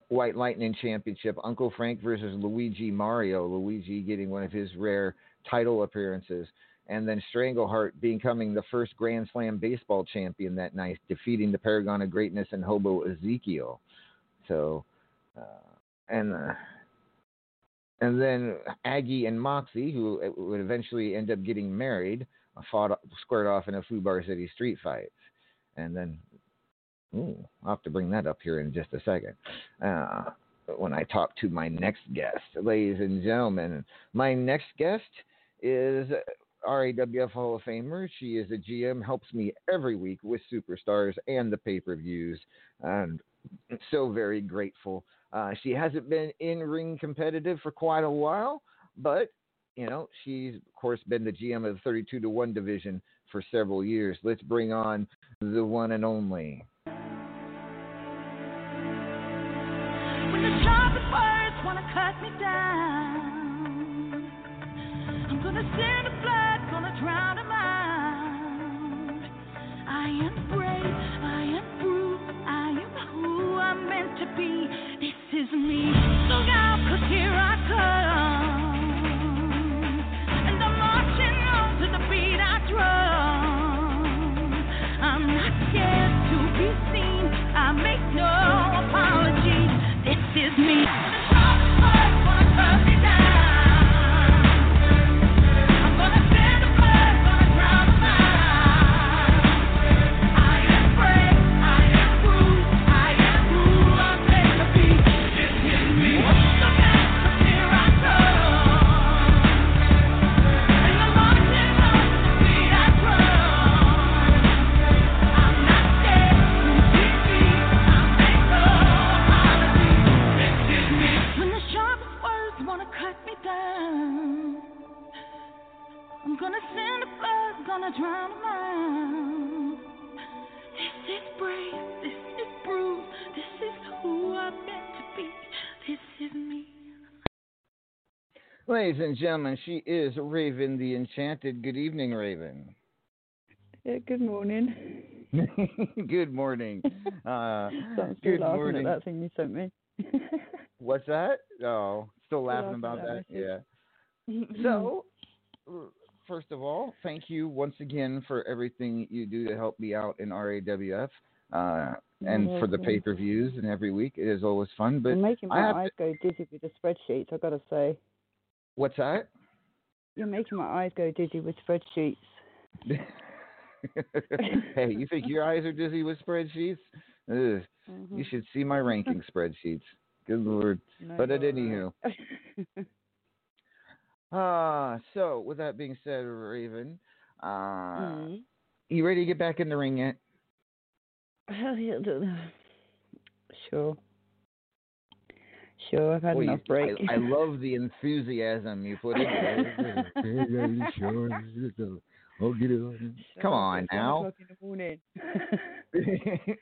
White Lightning Championship, Uncle Frank versus Luigi Mario. Luigi getting one of his rare title appearances. And then Strangleheart becoming the first Grand Slam baseball champion that night, defeating the Paragon of Greatness and Hobo Ezekiel. So, uh, and uh, and then Aggie and Moxie, who would eventually end up getting married, fought squared off in a Fubar City street fight. And then Ooh, I'll have to bring that up here in just a second. Uh, when I talk to my next guest, ladies and gentlemen, my next guest is RAWF Hall of Famer. She is a GM, helps me every week with superstars and the pay per views. And so very grateful. Uh, she hasn't been in ring competitive for quite a while, but you know she's of course been the GM of the 32 to one division for several years. Let's bring on the one and only. When the be. This is me. Look out, 'cause here I come. Ladies and gentlemen, she is Raven the Enchanted. Good evening, Raven. Yeah, good morning. [LAUGHS] good morning. [LAUGHS] Uh, so good laughing morning. at that thing you sent me. [LAUGHS] What's that? Oh, still laughing laughing about that. Yeah. So, first of all, thank you once again for everything you do to help me out in RAWF uh, and for the pay per views and every week. It is always fun. But You're making my eyes go dizzy with the spreadsheets. I've gotta say, what's that? you're making my eyes go dizzy with spreadsheets. [LAUGHS] hey, you think your eyes are dizzy with spreadsheets? Ugh, Mhm. you should see my ranking [LAUGHS] spreadsheets. Good lord. No, But at anywho, [LAUGHS] ah, so with that being said, Raven, uh, Mhm. you ready to get back in the ring yet? Hell yeah, Sure. Sure, I've had Boy, you- enough break. I, I [LAUGHS] love the enthusiasm you put into it. sure. I'll get it on. Come on now. o'clock in the morning. [LAUGHS]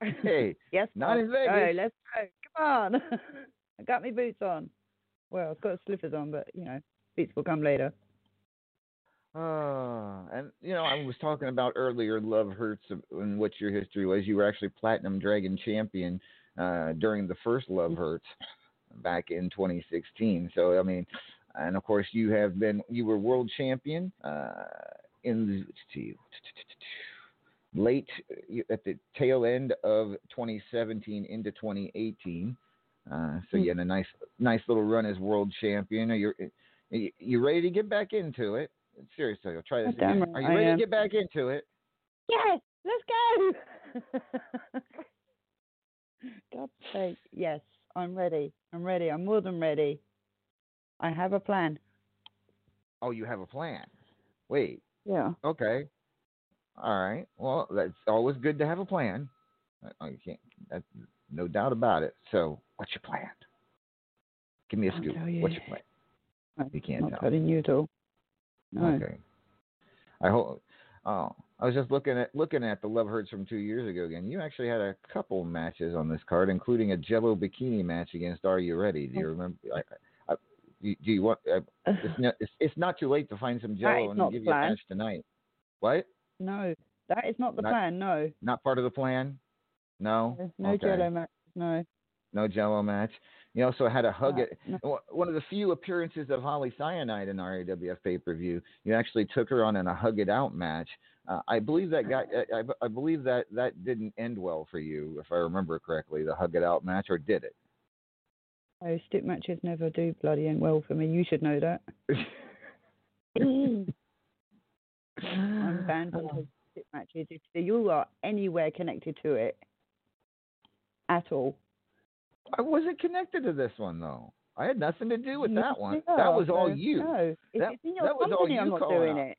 [LAUGHS] hey, yes, not boss, in Vegas. Go, let's go. Come on. I got my boots on. Well, I've got slippers on, but you know, boots will come later. Uh, and you know, I was talking about earlier, Love Hurts, and what your history was. You were actually Platinum Dragon champion uh, during the first Love Hurts back in 2016. So I mean, and of course, you have been you were world champion uh, in the late at the tail end of 2017 into 2018. Uh, so you had a nice nice little run as world champion. Are you you- ready to get back into it? Seriously, I'll try this again. Are you ready to get back into it? Yes, let's go. [LAUGHS] God's sake, yes, I'm ready. I'm ready. I'm more than ready. I have a plan. Oh, you have a plan. Wait, Yeah. okay, all right. Well, that's always good to have a plan. I, I can't. That's no doubt about it. So, what's your plan? Give me a I'll scoop. you. What's your plan? I'm You can't not tell. telling you all. No. Okay. I hope. Oh, I was just looking at looking at the Love Hurts from two years ago again. You actually had a couple matches on this card, including a Jello bikini match against Are You Ready? Do you remember? I, I, do do you want? Uh, [SIGHS] it's, not, it's, it's not too late to find some Jello and give you a match tonight. What? no, that is not the Not- plan. No. Not part of the plan? No. There's no Okay. jello match. No. No Jello match. You also had a hug Uh, it. no. One- One of the few appearances of Holly Cyanide in RAWF pay per view, you actually took her on in a hug it out match. Uh, I believe that guy. I, I, believe that that didn't end well for you, if I remember correctly. The hug it out match, or did it? Oh, stick matches never do bloody end well for me. You should know that. [LAUGHS] I'm banned from taking stick matches. If you are anywhere connected to it at all, I wasn't connected to this one though. I had nothing to do with you that one. are, That was all you. No, if That- it's in your company, I'm not doing out. it.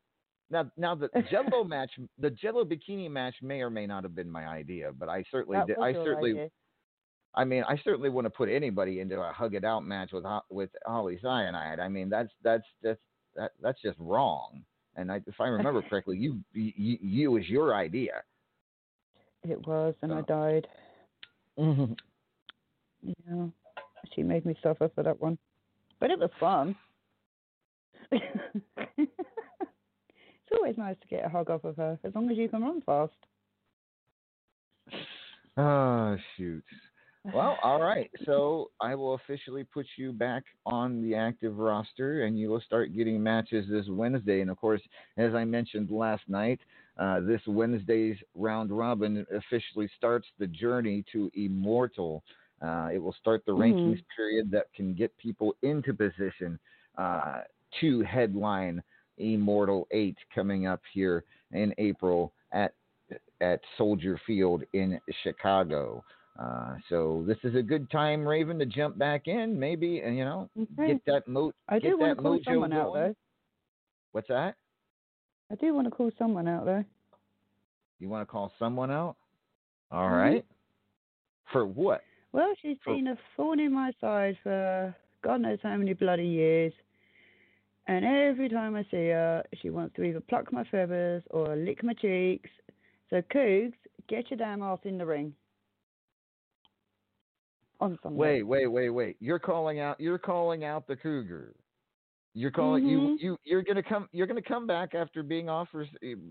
Now, now the [LAUGHS] Jello match, the Jello bikini match may or may not have been my idea, but I certainly, did, I certainly, idea. I mean, I certainly to put anybody into a hug it out match with uh, with Holly Cyanide. I mean, that's that's that's that, that's just wrong. And I, if I remember [LAUGHS] correctly, you you, you was your idea. It was, and I Oh. died. Mm-hmm. Yeah, she made me suffer for that one, but it was fun. [LAUGHS] it's always nice to get a hug off of her, as long as you can run fast. Oh [LAUGHS] shoot. Well, all right. So I will officially put you back on the active roster, and you will start getting matches this Wednesday. And of course, as I mentioned last night, uh, this Wednesday's round robin officially starts the journey to Immortal. Uh, it will start the rankings period that can get people into position uh, to headline Immortal 8 coming up here in April at at Soldier Field in Chicago. Uh, so this is a good time, Raven, to jump back in, maybe, and you know, Okay. get that mo. I get do want to call someone out going. though. What's that? I do want to call someone out though. You want to call someone out? All Mhm. right. For what? Well, she's For- been a thorn in my side for God knows how many bloody years. And every time I see her, she wants to either pluck my feathers or lick my cheeks. So, Cougs, get your damn ass in the ring. On Sunday. Wait, wait, wait, wait. You're calling out. You're calling out the cougar. You're calling you. Mhm. You. You're gonna come. You're gonna come back after being off for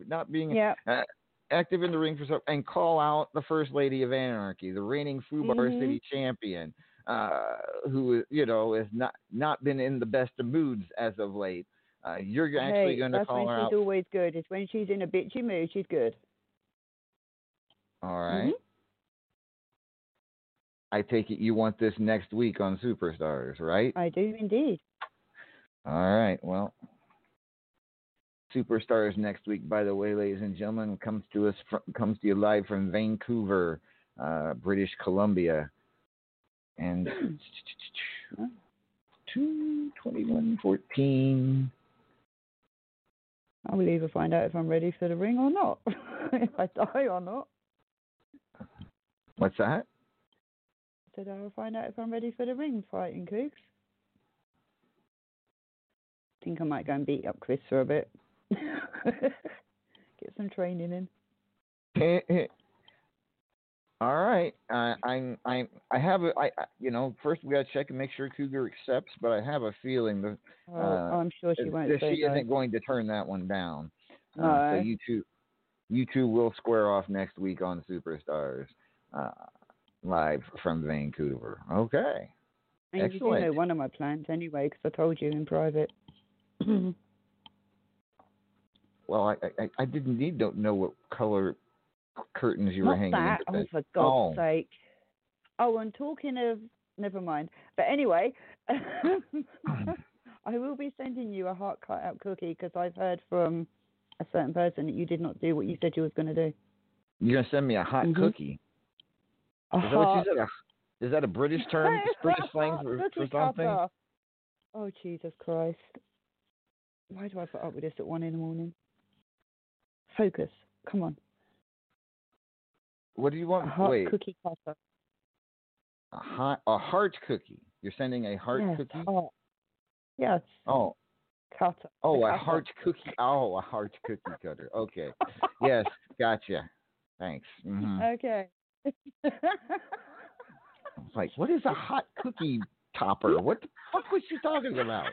not being Yeah. uh, active in the ring for so and call out the first lady of anarchy, the reigning Fubar Mhm. City champion, uh, who you know has not not been in the best of moods as of late. Uh, you're actually hey, going to that's call when her she's out. always good. It's when she's in a bitchy mood, she's good. All right. Mhm. I take it you want this next week on Superstars, right? I do indeed. All right. Well, Superstars next week, by the way, ladies and gentlemen, comes to us from, comes to you live from Vancouver, uh, British Columbia, and [CLEARS THROAT] two twenty one fourteen. I will either find out if I'm ready for the ring or not. [LAUGHS] if I die or not. What's that? I said I'll find out if I'm ready for the ring fighting Cougs. Think I might go and beat up Chris for a bit. [LAUGHS] Get some training in. All right. I I'm I'm I have a I you know first we got to check and make sure Cougar accepts, but I have a feeling that Oh, Uh, I'm sure she won't that say she isn't going to turn that one down. Uh, so you two, you two will square off next week on Superstars, uh, live from Vancouver. Okay. And you do know one of my plans anyway, because I told you in private. [CLEARS THROAT] Well, I I, I didn't need to know what color curtains you were Not hanging. that. Oh, for God's Oh. sake. Oh, and talking of, never mind. But anyway, [LAUGHS] I will be sending you a heart cut out cookie because I've heard from a certain person that you did not do what you said you was going to do. You're gonna send me a hot Mhm. cookie. A Is that what you said? A, is that a British [LAUGHS] term? British slang for, for something? cutter. Oh Jesus Christ! Why do I put up with this at one in the morning? Focus. Come on. What do you A want? Wait, cookie cutter. a hot a heart cookie. You're sending a heart yes, cookie? Heart. Yes. Oh, Cutter. Oh, a cutter. heart cookie. Oh, a heart cookie cutter. Okay. yes, [LAUGHS] gotcha. Thanks. hmm Okay. Like, what is a hot cookie topper? What the fuck was she talking about?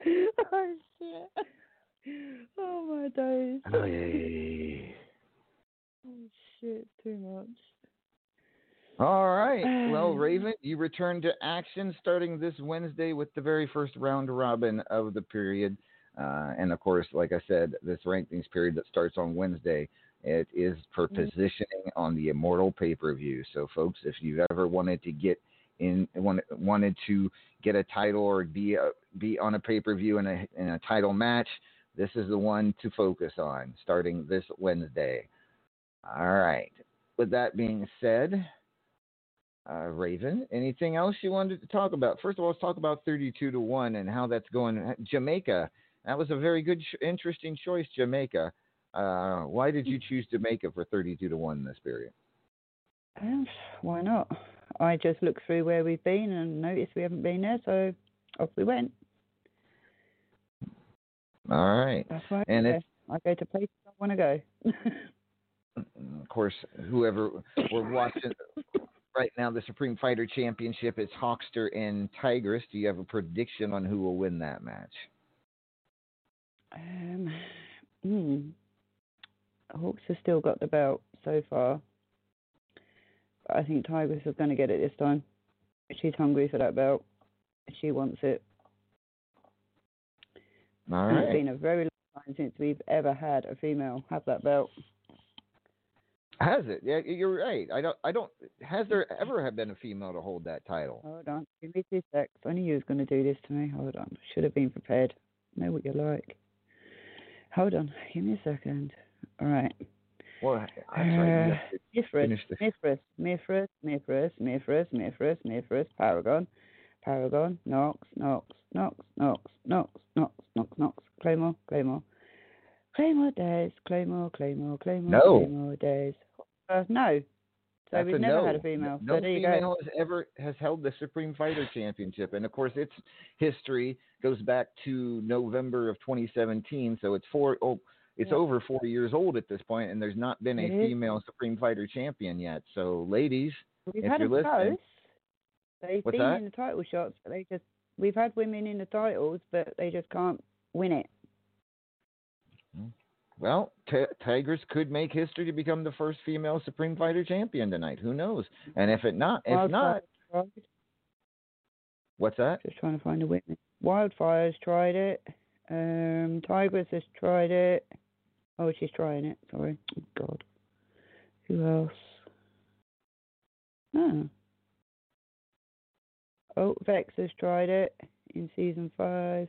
[LAUGHS] oh shit. Oh my days. Oh, yeah. Oh shit, too much. All right. Well, [SIGHS] Raven, you return to action starting this Wednesday with the very first round robin of the period. Uh, and of course, like I said, this rankings period that starts on Wednesday, it is for positioning on the Immortal pay per view. So, folks, if you've ever wanted to get in, wanted, wanted to get a title or be a, be on a pay per view in a in a title match, this is the one to focus on starting this Wednesday. All right. With that being said, uh, Raven, anything else you wanted to talk about? First of all, let's talk about 32 to 1 and how that's going. Jamaica that was a very good, interesting choice, Jamaica. Uh, why did you choose Jamaica for 32 to 1 this period? Um, why not? I just looked through where we've been and noticed we haven't been there, so off we went. All right. That's I And I go to places I want to go. [LAUGHS] Of course, whoever we're watching right now, the Supreme Fighter Championship is Hawkster and Tigress. Do you have a prediction on who will win that match? um, hmm. Hawks has still got the belt so far. But I think Tigress is going to get it this time. She's hungry for that belt. She wants it. All And It's right. been a very long time since we've ever had a female have that belt. Has it? Yeah, you're right. I don't. I don't. Has there ever have been a female to hold that title? Hold on. Give me two secs. I knew you was going to do this to me. Hold on. Should have been prepared. Know what you're like. Hold on. Give me a second. All right. Well, that's right. Uh, you have to Mithras, Mithras, Mithras, Mithras, Mithras, Mithras, Mithras, Paragon, Paragon, Knox, Knox, Knox, Knox, Knox, Knox, Knox, Knox, Claymore, Claymore, Claymore Days, Claymore, Claymore, Claymore, No. Claymore Days. Uh, no. So That's we've never no. had a female. No so there you female has ever has held the Supreme Fighter Championship, and of course, its history goes back to November of 2017. So it's four. Oh, it's Yeah. over four years old at this point, and there's not been a It is. female Supreme Fighter Champion yet. So, ladies, We've if had you're listening-. They've been that? in the title shots, but they just we've had women in the titles, but they just can't win it. Well, T- Tigress could make history to become the first female Supreme Fighter Champion tonight. Who knows? And if it not, if not, tried. what's that? Just trying to find a witness. Wildfire's tried it. Um, Tigress has tried it. Oh, she's trying it. Sorry. Oh, God. Who else? Oh. Oh, Vex has tried it in season five.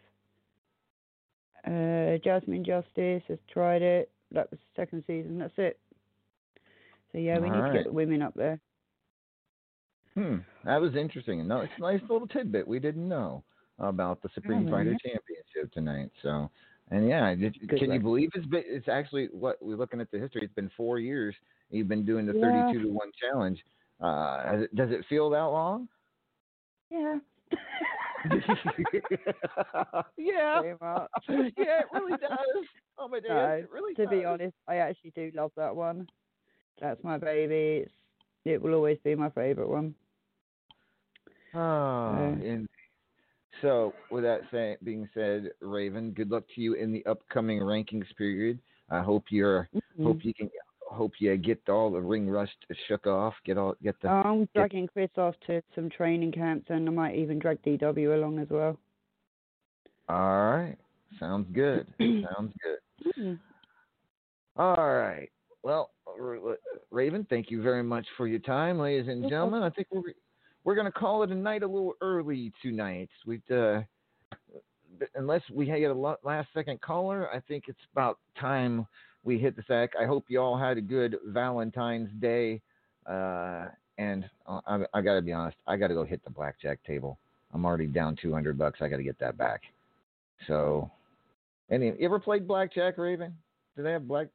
Uh, Jasmine Justice has tried it. That was the second season. That's it. So yeah, we need to get the women up there. Hmm, that was interesting. No, it's a nice little tidbit we didn't know about the Supreme Oh, Fighter yeah. Championship tonight. So, and yeah, did, can you believe it's been, it's actually what we're looking at the history. It's been four years. You've been doing the Yeah. thirty-two to one challenge. Uh, has it- does it feel that long? Yeah. [LAUGHS] [LAUGHS] yeah, yeah, it really does. Oh my No, God, really to be honest, I actually do love that one. That's my baby. It's, it will always be my favourite one. Oh, Yeah. so with that say, being said, Raven, good luck to you in the upcoming rankings period. I hope you're Mm-hmm. hope you can hope you get all the ring rust shook off. Get all get the I'm dragging Chris off to some training camps, and I might even drag DW along as well. all right. Sounds good. [CLEARS THROAT] Sounds good. Mm. All right. Well, Raven, thank you very much for your time, ladies and gentlemen. I think we're we're gonna call it a night a little early tonight. We uh, unless we get a last second caller, I think it's about time we hit the sack. I hope you all had a good Valentine's Day. Uh, and uh, I, I got to be honest, I got to go hit the blackjack table. I'm already down 200 bucks. I got to get that back. So, any you ever played blackjack, Raven? Do they have black?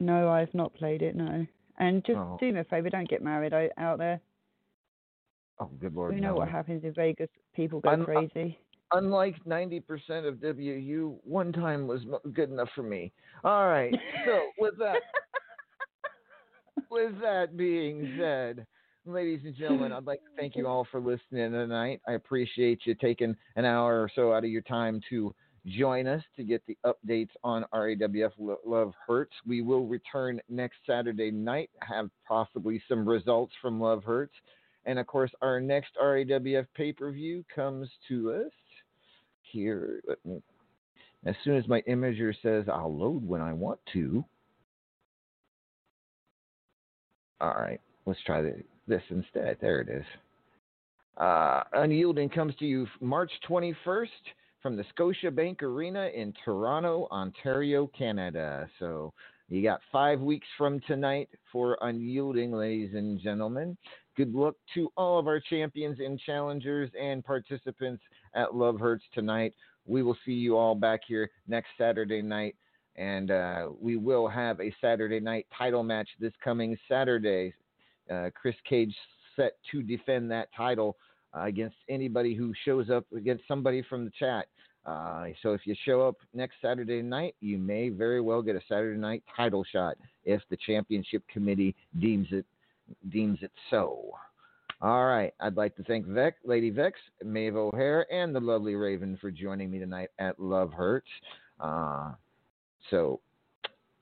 No, I've not played it. No. And just Oh. do me a favour, don't get married out, there. Oh, good lord! we know no. what happens in Vegas. People go I'm- crazy. Unlike 90% of WU, one time was good enough for me. All right. So with that, [LAUGHS] with that being said, ladies and gentlemen, I'd like to thank you all for listening tonight. I appreciate you taking an hour or so out of your time to join us to get the updates on RAWF Love Hurts. We will return next Saturday night, have possibly some results from Love Hurts. And of course, our next RAWF pay per view comes to us here. Me, as soon as my imager says I'll load when I want to. All right, let's try this instead. There it is. Uh, Unyielding comes to you March 21st from the Scotiabank Arena in Toronto, Ontario, Canada. So You got five weeks from tonight for Unyielding, ladies and gentlemen. Good luck to all of our champions and challengers and participants at Love Hurts tonight. We will see you all back here next Saturday night, and uh, we will have a Saturday night title match this coming Saturday. Uh, Chris Cage set to defend that title uh, against anybody who shows up against somebody from the chat. Uh, so if you show up next Saturday night, you may very well get a Saturday night title shot if the championship committee deems it deems it so. All right, I'd like to thank Vex, Lady Vex, Maeve O'Hare, and the lovely Raven for joining me tonight at Love Hurts. Uh, so,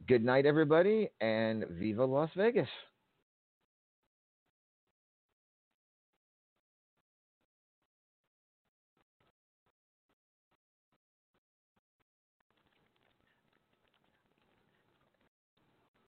good night, everybody, and Viva Las Vegas.